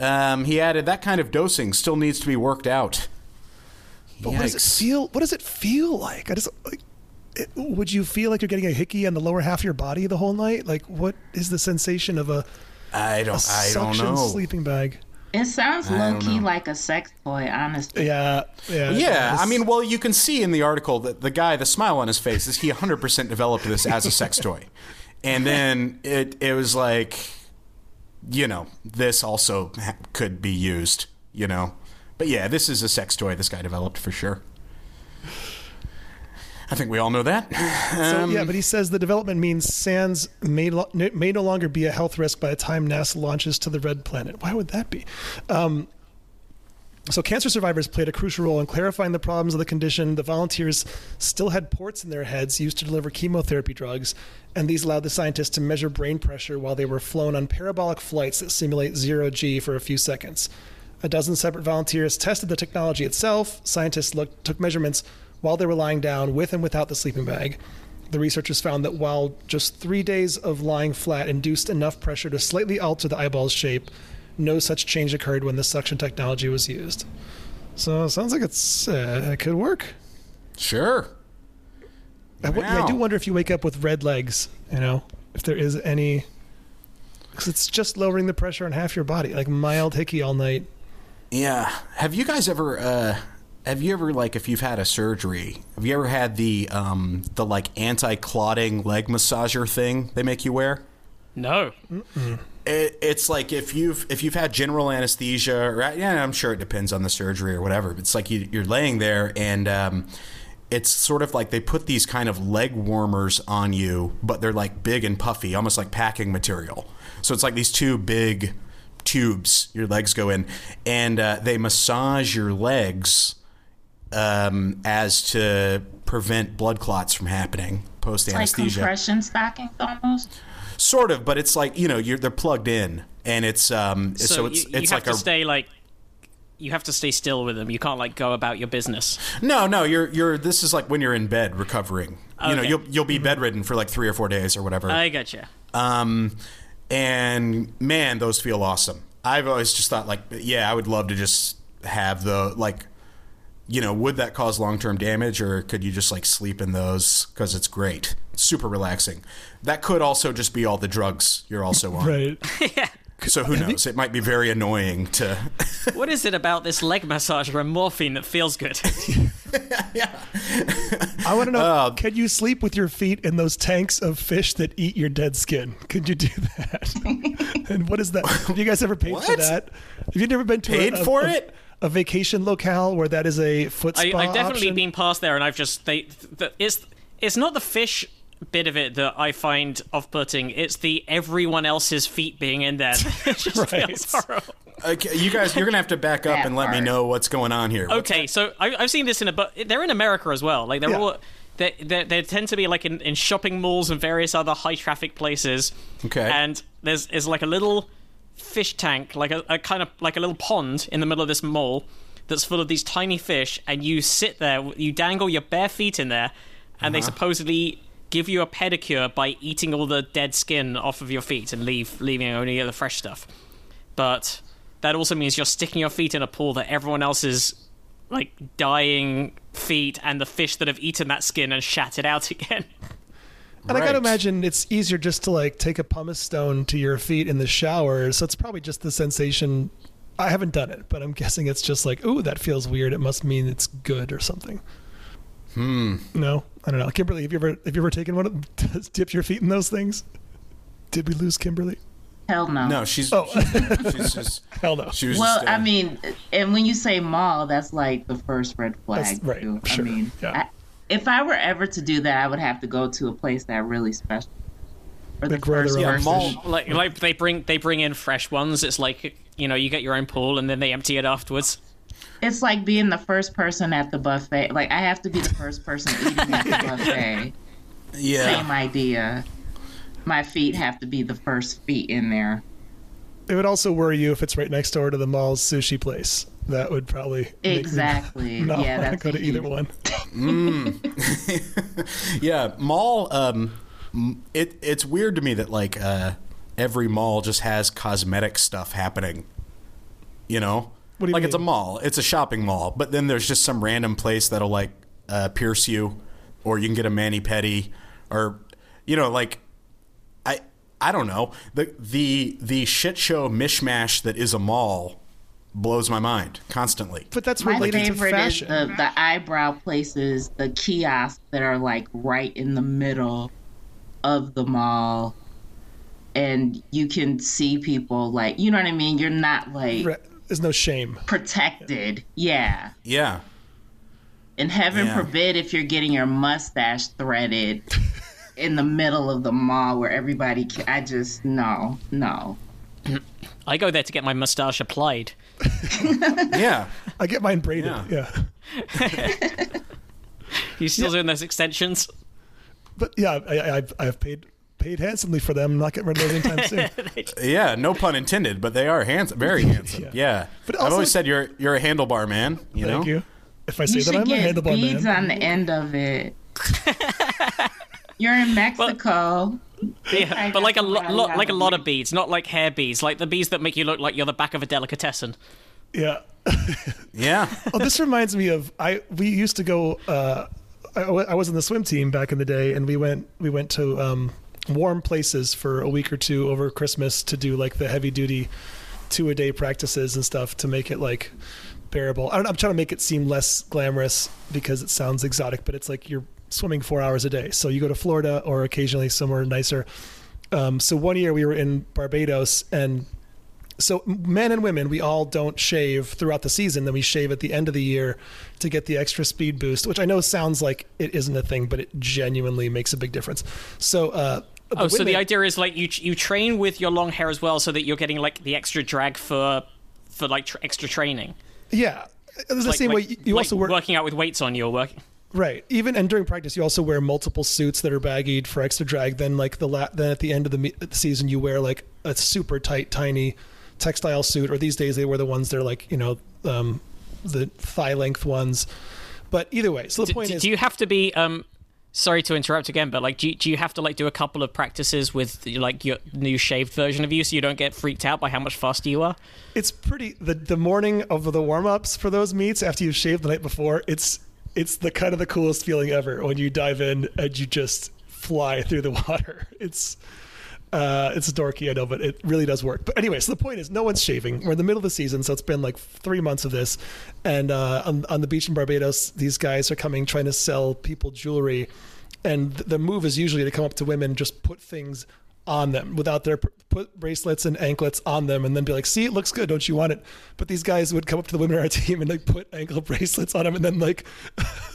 Um, he added, that kind of dosing still needs to be worked out. But what does it feel? What does it feel like? I just like. It, would you feel like you're getting a hickey on the lower half of your body the whole night? Like, what is the sensation of a, I a don't, I don't suction know. sleeping bag? It sounds I low key like a sex toy, honestly. Yeah, yeah, Yeah, This- I mean, well, you can see in the article that the guy, the smile on his face, is he 100% developed this as a sex toy. And then it, it was like, you know, this also ha- could be used, you know. But yeah, this is a sex toy this guy developed for sure. I think we all know that. So, yeah, but he says the development means SANS may, lo- may no longer be a health risk by the time NASA launches to the red planet. Why would that be? Um, so, cancer survivors played a crucial role in clarifying the problems of the condition. The volunteers still had ports in their heads used to deliver chemotherapy drugs, and these allowed the scientists to measure brain pressure while they were flown on parabolic flights that simulate zero G for a few seconds. A dozen separate volunteers tested the technology itself. Scientists looked, took measurements while they were lying down with and without the sleeping bag. The researchers found that while just three days of lying flat induced enough pressure to slightly alter the eyeball's shape, no such change occurred when the suction technology was used. So it sounds like it's uh, it could work. Sure. I, w- yeah, I do wonder if you wake up with red legs, you know, if there is any. Because it's just lowering the pressure on half your body, like mild hickey all night. Yeah. Have you guys ever uh have you ever like if you've had a surgery, have you ever had the um the like anti-clotting leg massager thing they make you wear? No. It, it's like if you've if you've had general anesthesia, or yeah, I'm sure it depends on the surgery or whatever. But it's like you, you're laying there, and um, it's sort of like they put these kind of leg warmers on you, but they're like big and puffy, almost like packing material. So it's like these two big tubes your legs go in, and uh, they massage your legs um, as to prevent blood clots from happening post anesthesia. Like anesthesia. compression stockings almost. Sort of, but it's like you know you're they're plugged in, and it's um so, So, it's you, you it's have like to a stay like you have to stay still with them. You can't like go about your business. no no you're you're this is like when you're in bed recovering. You know you'll you'll be bedridden for like three or four days or whatever. I gotcha. um, and man, those feel awesome. I've always just thought like yeah, I would love to just have the like. You know, would that cause long term damage, or could you just like sleep in those because it's great? super relaxing. That could also just be all the drugs you're also on. Right. So who knows? It might be very annoying to. What is it about this leg massager and morphine that feels good? yeah. I want to know Uh, can you sleep with your feet in those tanks of fish that eat your dead skin? Could you do that? and what is that? Have you guys ever paid for that? Have you never been to Paid a, a- for a- it? A vacation locale where that is a foot spa I, I've definitely option? been past there, and I've just they. The, it's it's not the fish bit of it that I find off-putting. It's the everyone else's feet being in there. It just Right. feels horrible. Okay, you guys, you're gonna have to back up and let me know what's going on here. Okay, so I, I've seen this in a, but they're in America as well. Like they're Yeah. all. They, they, they tend to be like in, in shopping malls and various other high traffic places. Okay. And there's is like a little fish tank, like a, a kind of like a little pond in the middle of this mall that's full of these tiny fish, and you sit there, you dangle your bare feet in there, and they uh-huh. supposedly give you a pedicure by eating all the dead skin off of your feet and leave leaving only the fresh stuff. But that also means you're sticking your feet in a pool that everyone else's like dying feet and the fish that have eaten that skin and shat it out again. And I gotta imagine it's easier just to like take a pumice stone to your feet in the shower. So it's probably just the sensation. I haven't done it, but I'm guessing it's just like, ooh, that feels weird. It must mean it's good or something. Hmm. No, I don't know. Kimberly, have you ever have you ever taken one of dipped your feet in those things? Did we lose Kimberly? Hell no. No, she's Oh. she's just Hell no. she was. Well, just, uh, I mean, and when you say mall, that's like the first red flag. That's right, too. sure, I mean, yeah. I, if I were ever to do that, I would have to go to a place that really special. Or the grow first their own mall- Like like they bring they bring in fresh ones. It's like you know you get your own pool and then they empty it afterwards. It's like being the first person at the buffet. Like I have to be the first person eating at the buffet. yeah. Same idea. My feet have to be the first feet in there. It would also worry you if it's right next door to the mall's sushi place. That would probably make me Exactly. not yeah, want to that's go to either huge. one. Yeah, mall. Um, it it's weird to me that like uh, every mall just has cosmetic stuff happening. You know, What do you like it's a mall, it's a shopping mall, but then there's just some random place that'll like uh, pierce you, or you can get a mani pedi, or you know, like I I don't know the the the shit show mishmash that is a mall blows my mind constantly. But that's My related to favorite is the, the eyebrow places, the kiosks that are like right in the middle of the mall. And you can see people like, you know what I mean? You're not like Re- There's no shame. protected. Yeah. Yeah, And heaven Yeah. forbid if you're getting your mustache threaded in the middle of the mall where everybody can, I just, no, no. I go there to get my mustache applied. yeah. I get mine braided. Yeah. Yeah. You still doing those extensions? But yeah, I, I, I've, I've paid paid handsomely for them. I'm not getting rid of those anytime soon. Yeah, no pun intended, but they are handsome, very handsome. Yeah. yeah. But I've always said you're you're a handlebar man. You Thank know. you. If I say You that I'm a get handlebar beads man, on the end of it. You're in Mexico. Yeah, but like a lot, lo- what I lo- got. like a lot of beads, not like hair beads, like the beads that make you look like you're the back of a delicatessen. yeah. Yeah. Oh, this reminds me of I. We used to go. Uh, I, I was in the swim team back in the day, and we went we went to um, warm places for a week or two over Christmas to do like the heavy duty two a day practices and stuff to make it like bearable. I don't, I'm trying to make it seem less glamorous because it sounds exotic, but it's like you're swimming four hours a day. So you go to Florida or occasionally somewhere nicer. Um, so one year we were in Barbados and so men and women we all don't shave throughout the season then we shave at the end of the year to get the extra speed boost which i know sounds like it isn't a thing but it genuinely makes a big difference so uh Oh, so the idea is like you you train with your long hair as well, so that you're getting like the extra drag for for like tr- extra training. yeah it's the Like, same like- way you- you like also work working out with weights on you or working. right even and during practice you also wear multiple suits that are baggied for extra drag then like the la- then at the end of the, me- the season you wear like a super tight tiny textile suit or these days they wear the ones that are like you know um the thigh length ones but either way so the Do, point do- is do you have to be um? Sorry to interrupt again, but like, do you, do you have to like do a couple of practices with like your new shaved version of you, so you don't get freaked out by how much faster you are? it's pretty the the morning of the warm ups for those meets after you've shaved the night before. It's it's the kind of the coolest feeling ever when you dive in and you just fly through the water. It's uh, it's dorky, I know, but it really does work. But anyway, so the point is, no one's shaving. We're in the middle of the season, so it's been like three months of this. And uh, on, on the beach in Barbados, these guys are coming trying to sell people jewelry, and th- the move is usually to come up to women, and just put things on them without their put bracelets and anklets on them and then be like see it looks good don't you want it but these guys would come up to the women on our team and like put ankle bracelets on them and then like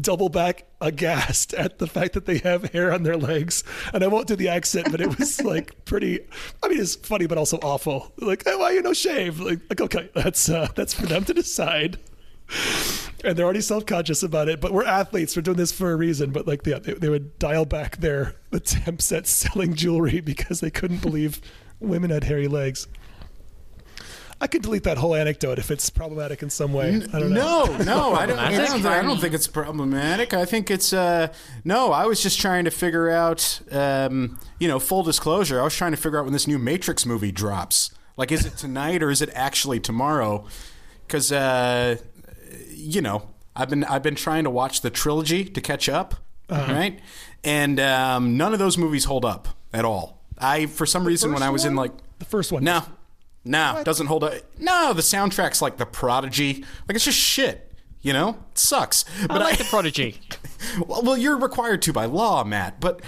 double back aghast at the fact that they have hair on their legs. And I won't do the accent, but it was like pretty. I mean, it's funny, but also awful. Like, oh, why you no shave? Like, like okay, that's uh, that's for them to decide. And they're already self conscious about it, but we're athletes. We're doing this for a reason. But like, yeah, they, they would dial back their attempts at selling jewelry because they couldn't believe women had hairy legs. I could delete that whole anecdote if it's problematic in some way. I don't know. No, no, I don't. I That's don't, I don't think it's problematic. I think it's uh, no. I was just trying to figure out, um, you know, full disclosure. I was trying to figure out when this new Matrix movie drops. Like, is it tonight or is it actually tomorrow? Because uh, you know, I've been I've been trying to watch the trilogy to catch up, right? And um, none of those movies hold up at all. I for some reason when I was in like The first one. no, no, doesn't hold up. No, the soundtrack's like the Prodigy. Like it's just shit. You know, it sucks. I But like the Prodigy. well, well, you're required to by law, Matt. But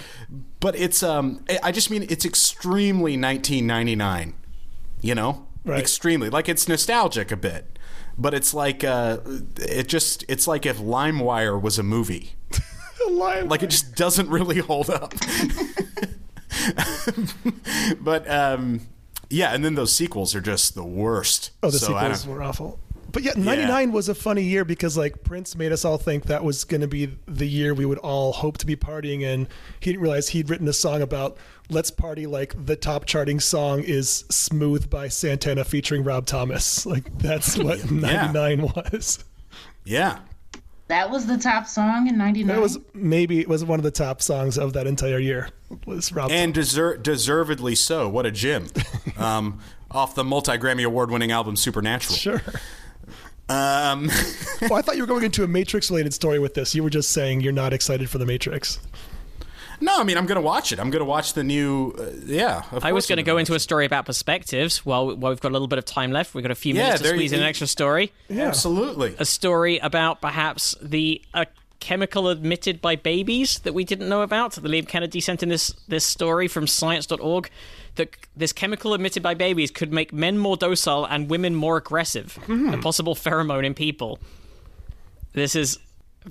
but it's um, I- I just mean it's extremely 1999. You know, Right. extremely like it's nostalgic a bit, but it's like uh, it just it's like if LimeWire was a movie. Lime- Like it just doesn't really hold up. but um, yeah, and then those sequels are just the worst. Oh, the So sequels were awful. But yeah, 99 was a funny year because like Prince made us all think that was going to be the year we would all hope to be partying in. He didn't realize he'd written a song about let's party like the top charting song is Smooth by Santana featuring Rob Thomas. Like that's what 99 was. Yeah. That was the top song in '99. That was maybe it was one of the top songs of that entire year. Was Rob And deser- deservedly so. What a gem. um, off the multi Grammy Award winning album Supernatural. Sure. Um, Oh, I thought you were going into a Matrix related story with this. You were just saying you're not excited for the Matrix. No, I mean, I'm going to watch it. I'm going to watch the new. Uh, yeah. I was going to go into a story about perspectives. While, while we've got a little bit of time left, we've got a few Yeah, minutes to squeeze you- in an extra story. it. Absolutely. A story about perhaps the a chemical emitted by babies that we didn't know about. The Liam Kennedy sent in this this story from Science.org that this chemical emitted by babies could make men more docile and women more aggressive. A possible pheromone in people. This is,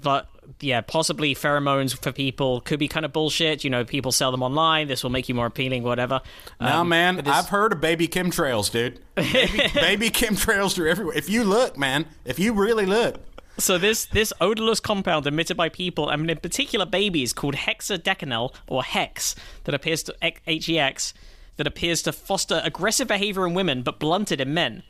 but yeah, possibly pheromones for people could be kind of bullshit. You know, people sell them online. This will make you more appealing, whatever. Um, man, I've heard of baby chemtrails, dude. Baby, baby chemtrails are everywhere. If you look, man, if you really look. So this this odorless compound emitted by people, and in particular babies, called hexadecanol or hex, that appears to HEX, that appears to foster aggressive behavior in women but blunted in men.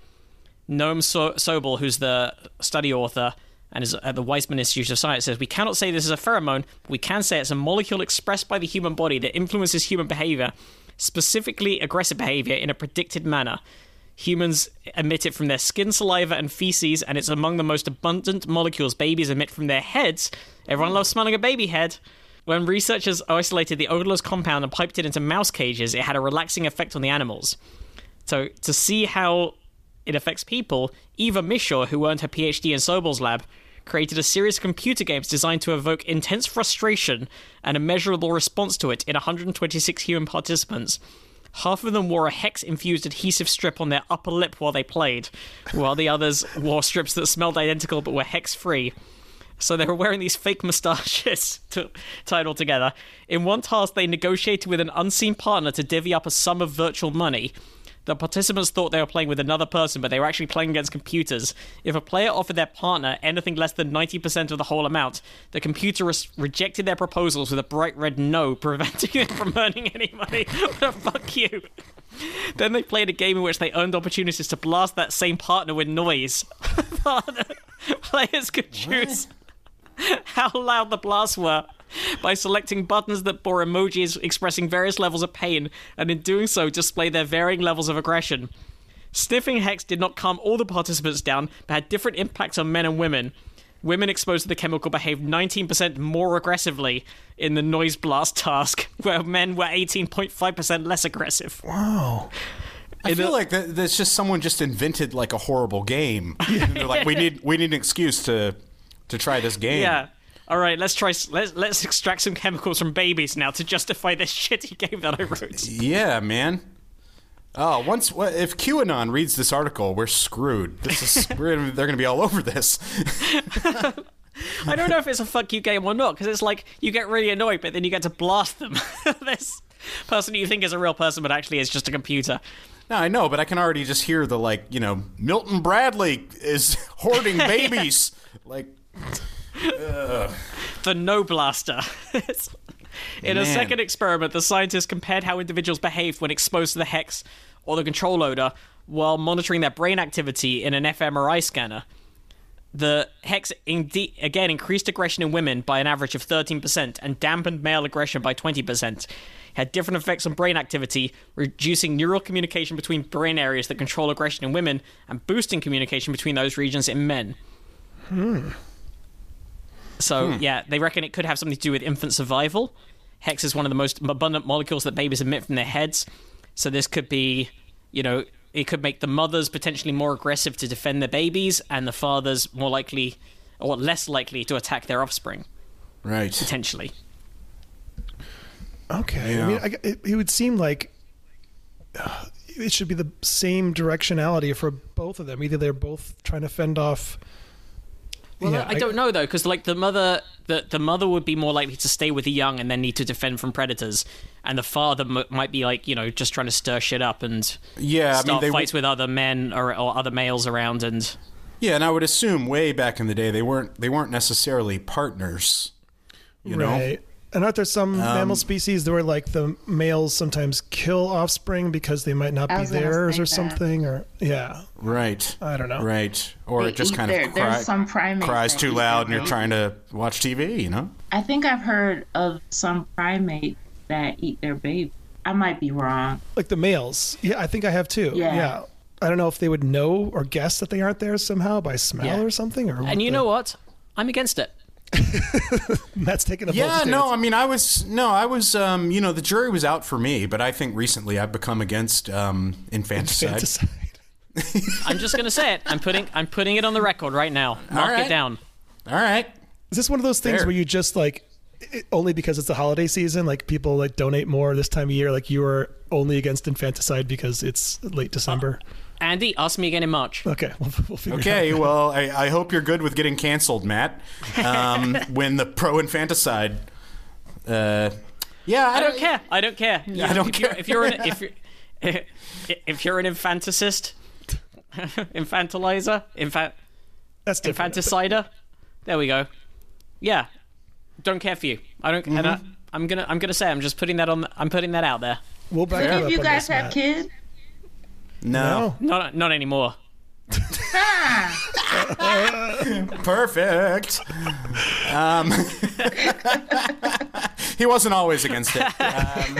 Noam so- Sobel, who's the study author and is at uh, the Weizmann Institute of Science, says we cannot say this is a pheromone, but we can say it's a molecule expressed by the human body that influences human behavior, specifically aggressive behavior, in a predicted manner. Humans emit it from their skin, saliva, and feces, and it's among the most abundant molecules babies emit from their heads. Everyone loves smelling a baby head. When researchers isolated the odorless compound and piped it into mouse cages, it had a relaxing effect on the animals. So, to see how it affects people, Eva Mishor, who earned her PhD in Sobel's lab, created a series of computer games designed to evoke intense frustration and a measurable response to it in 126 human participants. Half of them wore a hex infused adhesive strip on their upper lip while they played, while the others wore strips that smelled identical but were hex free. So they were wearing these fake mustaches to, tied all together. In one task, they negotiated with an unseen partner to divvy up a sum of virtual money. The participants thought they were playing with another person, but they were actually playing against computers. If a player offered their partner anything less than 90% of the whole amount, the computer res- rejected their proposals with a bright red no, preventing them from earning any money. Fuck you. Then they played a game in which they earned opportunities to blast that same partner with noise. Players could choose how loud the blasts were by selecting buttons that bore emojis expressing various levels of pain, and in doing so, display their varying levels of aggression. Sniffing Hex did not calm all the participants down, but had different impacts on men and women. women exposed to the chemical behaved 19% more aggressively in the noise blast task, where men were 18.5% less aggressive. Wow. I feel like that, that's just someone just invented like a horrible game. They're like, we need we need an excuse to to try this game. Yeah. All right, let's try. Let's let's extract some chemicals from babies now to justify this shitty game that I wrote. Yeah, man. Oh, once if QAnon reads this article, we're screwed. This is we're gonna, they're going to be all over this. I don't know if it's a fuck you game or not because it's like you get really annoyed, but then you get to blast them. this person you think is a real person, but actually is just a computer. No, I know, but I can already just hear the like, you know, Milton Bradley is hoarding babies. Like, the no blaster. In a second experiment, the scientists compared how individuals behaved when exposed to the hex or the control loader while monitoring their brain activity in an fMRI scanner. The hex indeed again increased aggression in women by an average of 13% and dampened male aggression by 20%. It had different effects on brain activity, reducing neural communication between brain areas that control aggression in women and boosting communication between those regions in men. Hmm. So yeah, they reckon it could have something to do with infant survival. Hex is one of the most abundant molecules that babies emit from their heads. So this could be, you know, it could make the mothers potentially more aggressive to defend their babies, and the fathers more likely or less likely to attack their offspring right. potentially. Okay. Yeah. I mean, I, it, it would seem like uh, it should be the same directionality for both of them. Either they're both trying to fend off. Well, Yeah, I, don't know though, because like the mother, the the mother would be more likely to stay with the young and then need to defend from predators, and the father m- might be like you know just trying to stir shit up and Yeah, I mean start they fights with other men or, or other males around and. Yeah, and I would assume way back in the day they weren't they weren't necessarily partners. You know? Right. And aren't there some um, mammal species where like the males sometimes kill offspring because they might not be theirs say or that. something? Or yeah, Right. I don't know. Right. Or They it just kind their- of there's cry, some primates cries too loud and you're trying to watch TV, you know? I think I've heard of some primates that eat their baby. I might be wrong. like the males. Yeah, I think I have too. Yeah. I don't know if they would know or guess that they aren't there somehow by smell Yeah. or something. Or And you know what? I'm against it. Matt's taking a bold Yeah, no, I mean, I was no, I was, um, you know, the jury was out for me, but I think recently I've become against um, infanticide. Fantaside. I'm just gonna say it. I'm putting I'm putting it on the record right now. Mark right. it down. All right, Is this one of those things Fair. where you just like it, only because it's the holiday season, like people like donate more this time of year? Like you are only against infanticide because it's late December. Andy, ask me again in March. Okay, we'll, we'll figure it okay. Well, I, I hope you're good with getting canceled, Matt. Um, when the pro infanticide, uh, yeah, I, I don't care. I don't care. I don't if You're, care. if you're an if you're if you're an infanticist, infantilizer, infant That's different. infanticider. There we go. Yeah, don't care for you. I don't. And I, I'm gonna. I'm gonna say. I'm just putting that on. I'm putting that out there. We'll back Fair. you If up you on guys this, have Matt. kids, no, No. Not. Not anymore. perfect. Um, he wasn't always against it. Um,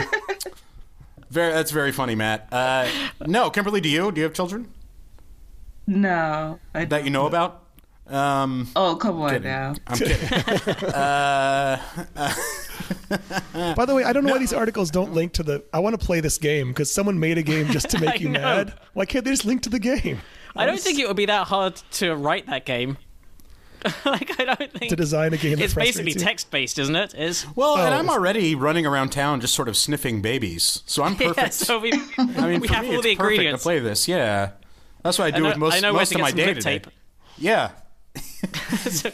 very, that's very funny, Matt. Uh, no, Kimberly, do you do you have children no. I, that you know about? Um, oh, come on now. I'm kidding. uh, By the way, I don't know why these articles don't link to the. I want to play this game because someone made a game just to make you know. mad. Why can't they just link to the game? I don't think it would be that hard to write that game. like I don't think to design a game. That it's basically you. text based, isn't it? Is well, and Oh. I'm already running around town just sort of sniffing babies, so I'm perfect. yeah. So we I mean, we have me, all the ingredients. to play this. Yeah, that's what I I do know, with most I know most of my day grip to tape. Yeah.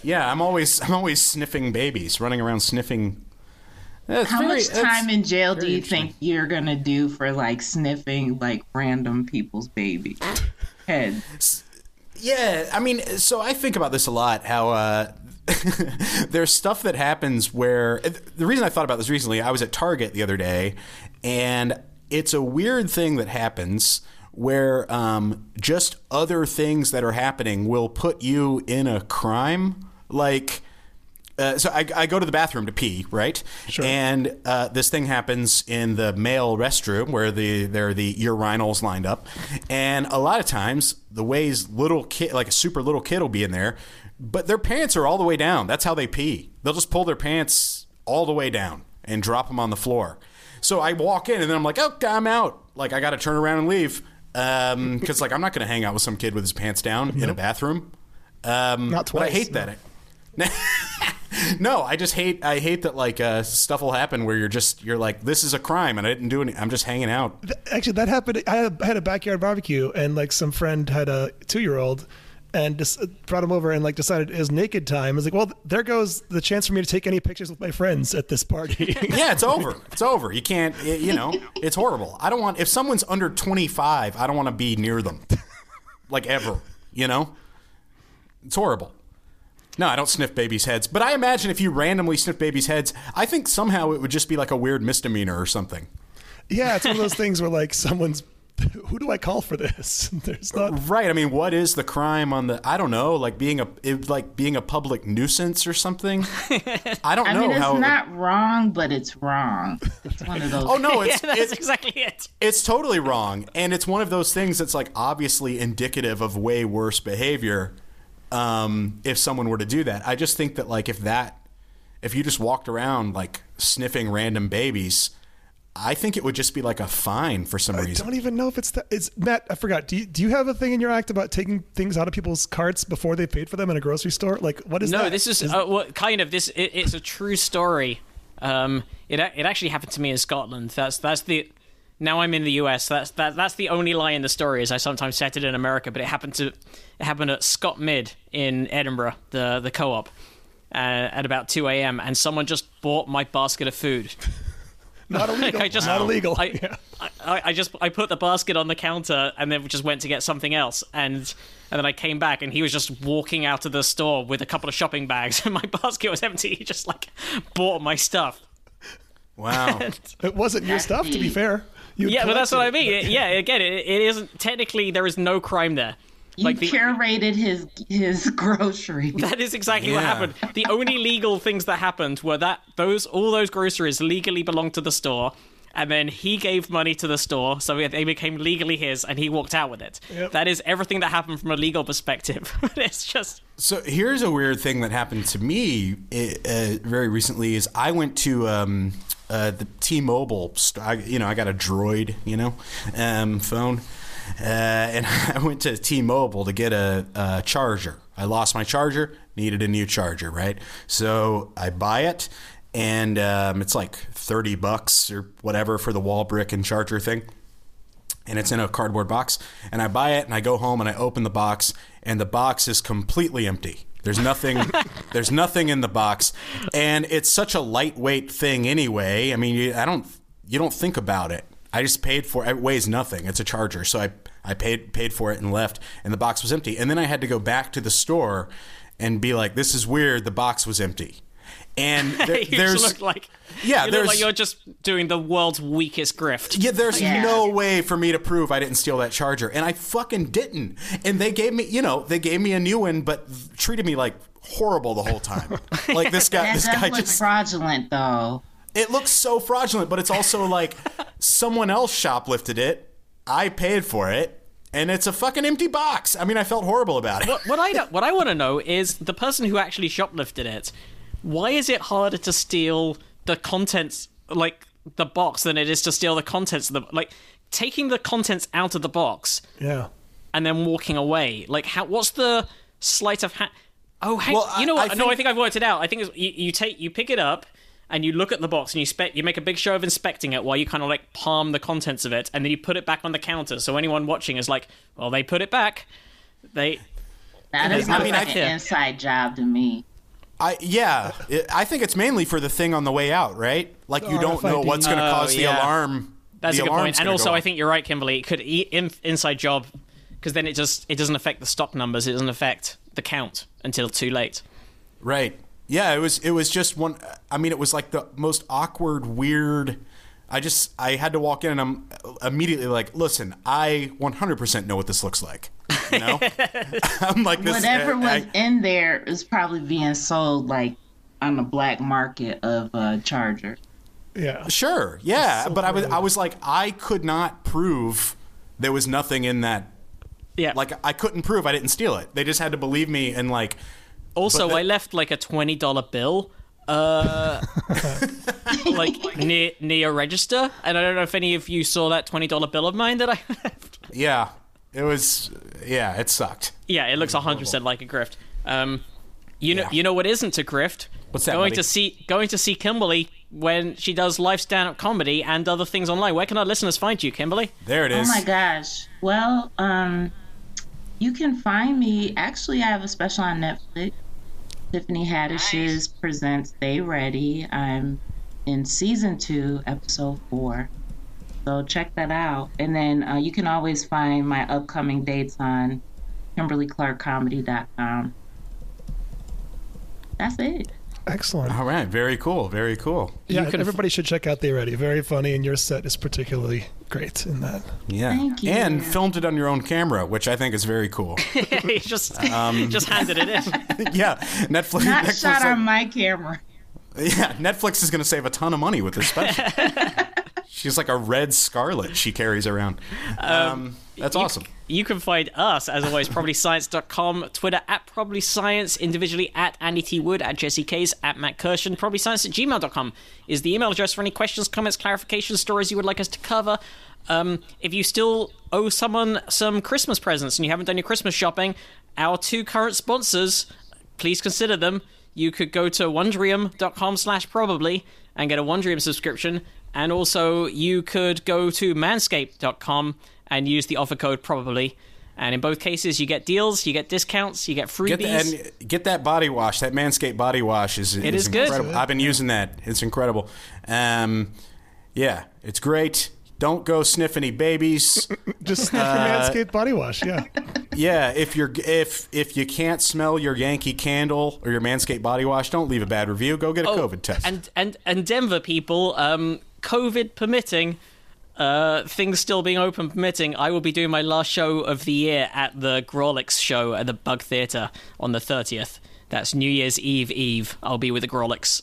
yeah, I'm always I'm always sniffing babies, running around sniffing. That's How very- much time in jail do you think you're gonna do for like sniffing like random people's baby heads? Yeah, I mean, so I think about this a lot. How uh, there's stuff that happens where the reason I thought about this recently, I was at Target the other day, and it's a weird thing that happens where um, just other things that are happening will put you in a crime, like. Uh, so I, I go to the bathroom to pee, right? Sure. And uh, this thing happens in the male restroom where the there are the urinals lined up, and a lot of times the ways little kid, like a super little kid, will be in there, but their pants are all the way down. That's how they pee. They'll just pull their pants all the way down and drop them on the floor. So I walk in and then I'm like, oh, I'm out. Like I got to turn around and leave because like I'm not going to hang out with some kid with his pants down in a bathroom. Um, Not But I hate no. that. no, I just hate. I hate that like uh, stuff will happen where you're just you're like, this is a crime and I didn't do any. I'm just hanging out. Actually, that happened. I had, I had a backyard barbecue, and like some friend had a two year old, and just brought him over and like decided it was naked time. I was like, well, there goes the chance for me to take any pictures with my friends at this party. Yeah, it's over. It's over. You can't. It, you know, it's horrible. I don't want if someone's under 25. I don't want to be near them, like ever. You know, it's horrible. No, I don't sniff babies' heads. But I imagine if you randomly sniff babies' heads, I think somehow it would just be like a weird misdemeanor or something. yeah, it's one of those things where like someone's. Who do I call for this? There's not. Right. I mean, what is the crime on the? I don't know. Like being a it, like being a public nuisance or something. I don't I know mean, it's how. not wrong, but it's wrong. It's one of those. oh no, yeah, it's that's it's exactly it. It's totally wrong, and it's one of those things that's like obviously indicative of way worse behavior. Um, if someone were to do that, I just think that like if that, if you just walked around like sniffing random babies, I think it would just be like a fine for some I reason. I don't even know if it's that. It's Matt. I forgot. Do you, do you have a thing in your act about taking things out of people's carts before they paid for them in a grocery store? Like, what is that? No, that? this is uh, well, kind of this. It, it's a true story. Um, it it actually happened to me in Scotland. That's that's the. Now I'm in the US. That's that that's the only lie in the story. Is I sometimes set it in America, but it happened to it happened at Scotmid in Edinburgh, the the co-op, uh, at about 2 a.m. And someone just bought my basket of food. not illegal. I just not illegal. I, yeah. I, I just I put the basket on the counter and then just went to get something else and and then I came back and he was just walking out of the store with a couple of shopping bags and my basket was empty. He just like bought my stuff. Wow. It wasn't your stuff, to be fair. You Yeah, but that's what I mean. it. Yeah, again, it, it isn't technically there is no crime there. you Like the, curated his his groceries. that is exactly what happened. The only legal things that happened were that those all those groceries legally belonged to the store, and then he gave money to the store, so they became legally his, and he walked out with it. Yep. That is everything that happened from a legal perspective. it's just So here's a weird thing that happened to me uh, very recently. Is I went to um, uh, the T-Mobile. St- I, you know, I got a Droid, you know, um, phone, uh, and I went to T-Mobile to get a, a charger. I lost my charger, needed a new charger, right? So I buy it, and um, it's like thirty bucks or whatever for the wall brick and charger thing and it's in a cardboard box. And I buy it and I go home and I open the box and the box is completely empty. There's nothing. there's nothing in the box, and it's such a lightweight thing anyway. I mean, you, I don't. You don't think about it. I just paid for it. It weighs nothing. It's a charger, so I I paid paid for it and left, and the box was empty. And then I had to go back to the store and be like, "This is weird. The box was empty." And there, you there's look like Yeah, you look there's- like you're just doing the world's weakest grift. Yeah, there's oh, Yeah. no way for me to prove I didn't steal that charger, and I fucking didn't. And they gave me, you know, they gave me a new one, but treated me like horrible the whole time. Like this guy, That this does guy look just. fraudulent, though. It looks so fraudulent, but it's also like someone else shoplifted it. I paid for it, and it's a fucking empty box. I mean, I felt horrible about it. What, what I what I want to know is the person who actually shoplifted it. Why is it harder to steal the contents, like the box, than it is to steal the contents of the like taking the contents out of the box Yeah. and then walking away? Like, how? What's the sleight of hand? Oh, hang, Well, you know I- what? I no, I think- think I've worked it out. I think it's, you, you take you pick it up and you look at the box and you spe- you make a big show of inspecting it while you kind of like palm the contents of it and then you put it back on the counter. So anyone watching is like, well, they put it back. They That is I not mean, like I- an inside job to me. I yeah, it, I think it's mainly for the thing on the way out, right? Like you don't know what's going to Oh, cause the yeah. alarm. That's the a good alarm's point. And gonna also, go I off. think you're right, Kimberly. It could e- in, inside job because then it just it doesn't affect the stock numbers. It doesn't affect the count until too late. Right. Yeah, it was it was just one I mean it was like the most awkward weird I just I had to walk in and I'm immediately like, "Listen, I 100% know what this looks like." You know? I'm like this Whatever I- was I- in there is probably being sold like on the black market of uh, Charger. Yeah. Sure. Yeah, so but I was. I was like I could not prove there was nothing in that Yeah, like I couldn't prove I didn't steal it. They just had to believe me and like Also, the- I left like a twenty dollar bill, uh, like near near a register, and I don't know if any of you saw that twenty dollar bill of mine that I left. Yeah, it was. Yeah, it sucked. yeah, it looks hundred percent like a grift. Um, you know, Yeah. you know what isn't a grift? What's that, Going buddy? to see going to see Kimberly when she does live stand up comedy and other things online. Where can our listeners find you, Kimberly? There it is. Oh my gosh. Well, um, you can find me. Actually, I have a special on Netflix. Tiffany Haddish's presents They Ready. I'm in season two, episode four. So check that out. And then uh, you can always find my upcoming dates on KimberlyClarkComedy.com. That's it. Excellent. All right, very cool, very cool. Yeah, can f- everybody should check out the Ready. Very funny, and your set is particularly great in that. Yeah, Thank you. and filmed it on your own camera, which I think is very cool. he just Um, just handed it in. yeah, Netflix. Not Netflix shot like- on my camera. Yeah, Netflix is going to save a ton of money with this special. She's like a red scarlet she carries around. Um, that's awesome. You can find us, as always, probablyscience.com, Twitter at probablyscience, individually at Andy T. Wood, at Jesse Case, at Matt Kirshen. Probablyscience at gmail.com is the email address for any questions, comments, clarifications, stories you would like us to cover. Um, if you still owe someone some Christmas presents and you haven't done your Christmas shopping, our two current sponsors, please consider them. You could go to wondrium.com slash probably and get a Wondrium subscription. And also, you could go to manscaped.com and use the offer code probably. And in both cases, you get deals, you get discounts, you get freebies. Get the, and get that body wash. That Manscaped body wash is It is good. incredible. I've been using that. It's incredible. Um, yeah, it's great. Don't go sniff any babies. Just sniff your Manscaped body wash. Yeah. yeah, if you're if if you can't smell your Yankee Candle or your Manscaped body wash, don't leave a bad review. Go get a COVID test. Oh, And and and Denver people, um, COVID permitting, uh, things still being open permitting, I will be doing my last show of the year at the Grawlix show at the Bug Theatre on the thirtieth. That's New Year's Eve Eve. I'll be with the Grawlix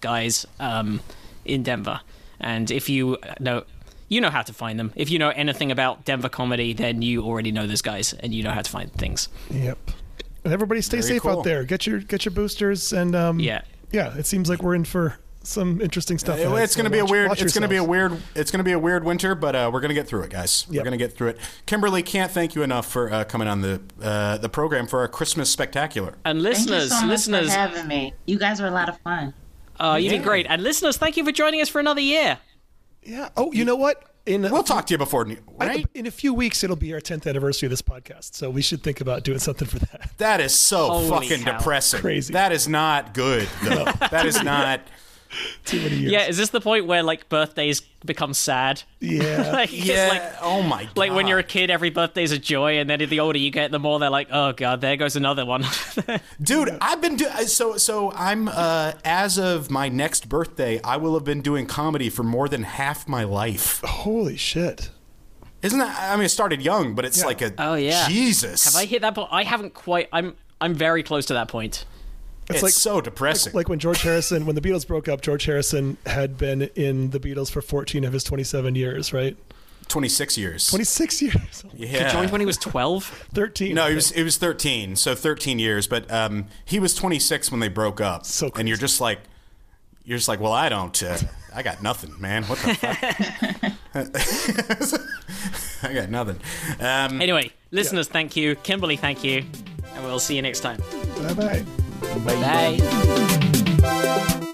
guys um, in Denver. And if you know, you know how to find them. If you know anything about Denver comedy, then you already know those guys and you know how to find things. Yep. And everybody stay Very safe cool. out there. Get your get your boosters and um Yeah. yeah, it seems like we're in for some interesting stuff. It- it's so going to be a weird. watch It's going to be a weird. It's going to be a weird winter, but uh, we're going to get through it, guys. We're going to get through it. Kimberly, can't thank you enough for uh, coming on the uh, the program for our Christmas spectacular. And Thank you listeners, so much listeners, for having me. You guys are a lot of fun. uh, you Yeah. did great. And listeners, thank you for joining us for another year. Yeah. Oh, you know what? In We'll few- talk to you before, New- right? in a few weeks it'll be our 10th anniversary of this podcast. So we should think about doing something for that. That is so Holy fucking cow. depressing. Crazy. That is not good, though. that is not. Too many years. Yeah, is this the point where like birthdays become sad? Yeah. like, Yeah. like oh my god. like when you're a kid, every birthday's a joy, and then the older you get, the more they're like, oh god, there goes another one. Dude, I've been doing so so. I'm uh, as of my next birthday, I will have been doing comedy for more than half my life. Holy shit. Isn't that? I mean, it started young, but it's Yeah. like a Oh, yeah. Jesus. Have I hit that point? I haven't quite. I'm I'm very close to that point. It's, It's like so depressing. like when George Harrison, when the Beatles broke up, George Harrison had been in the Beatles for 14 of his 27 years, right? 26 years. 26 years. Yeah. He Joined when he was 12. 13. no, he was think. it was 13, so 13 years. But um, he was 26 when they broke up. So and you're just like, you're just like, well, I don't. Uh, I got nothing, man. What the fuck? I got nothing. Um, Anyway, listeners, thank you. Kimberly, thank you. And we'll see you next time. Bye bye bye. Bye.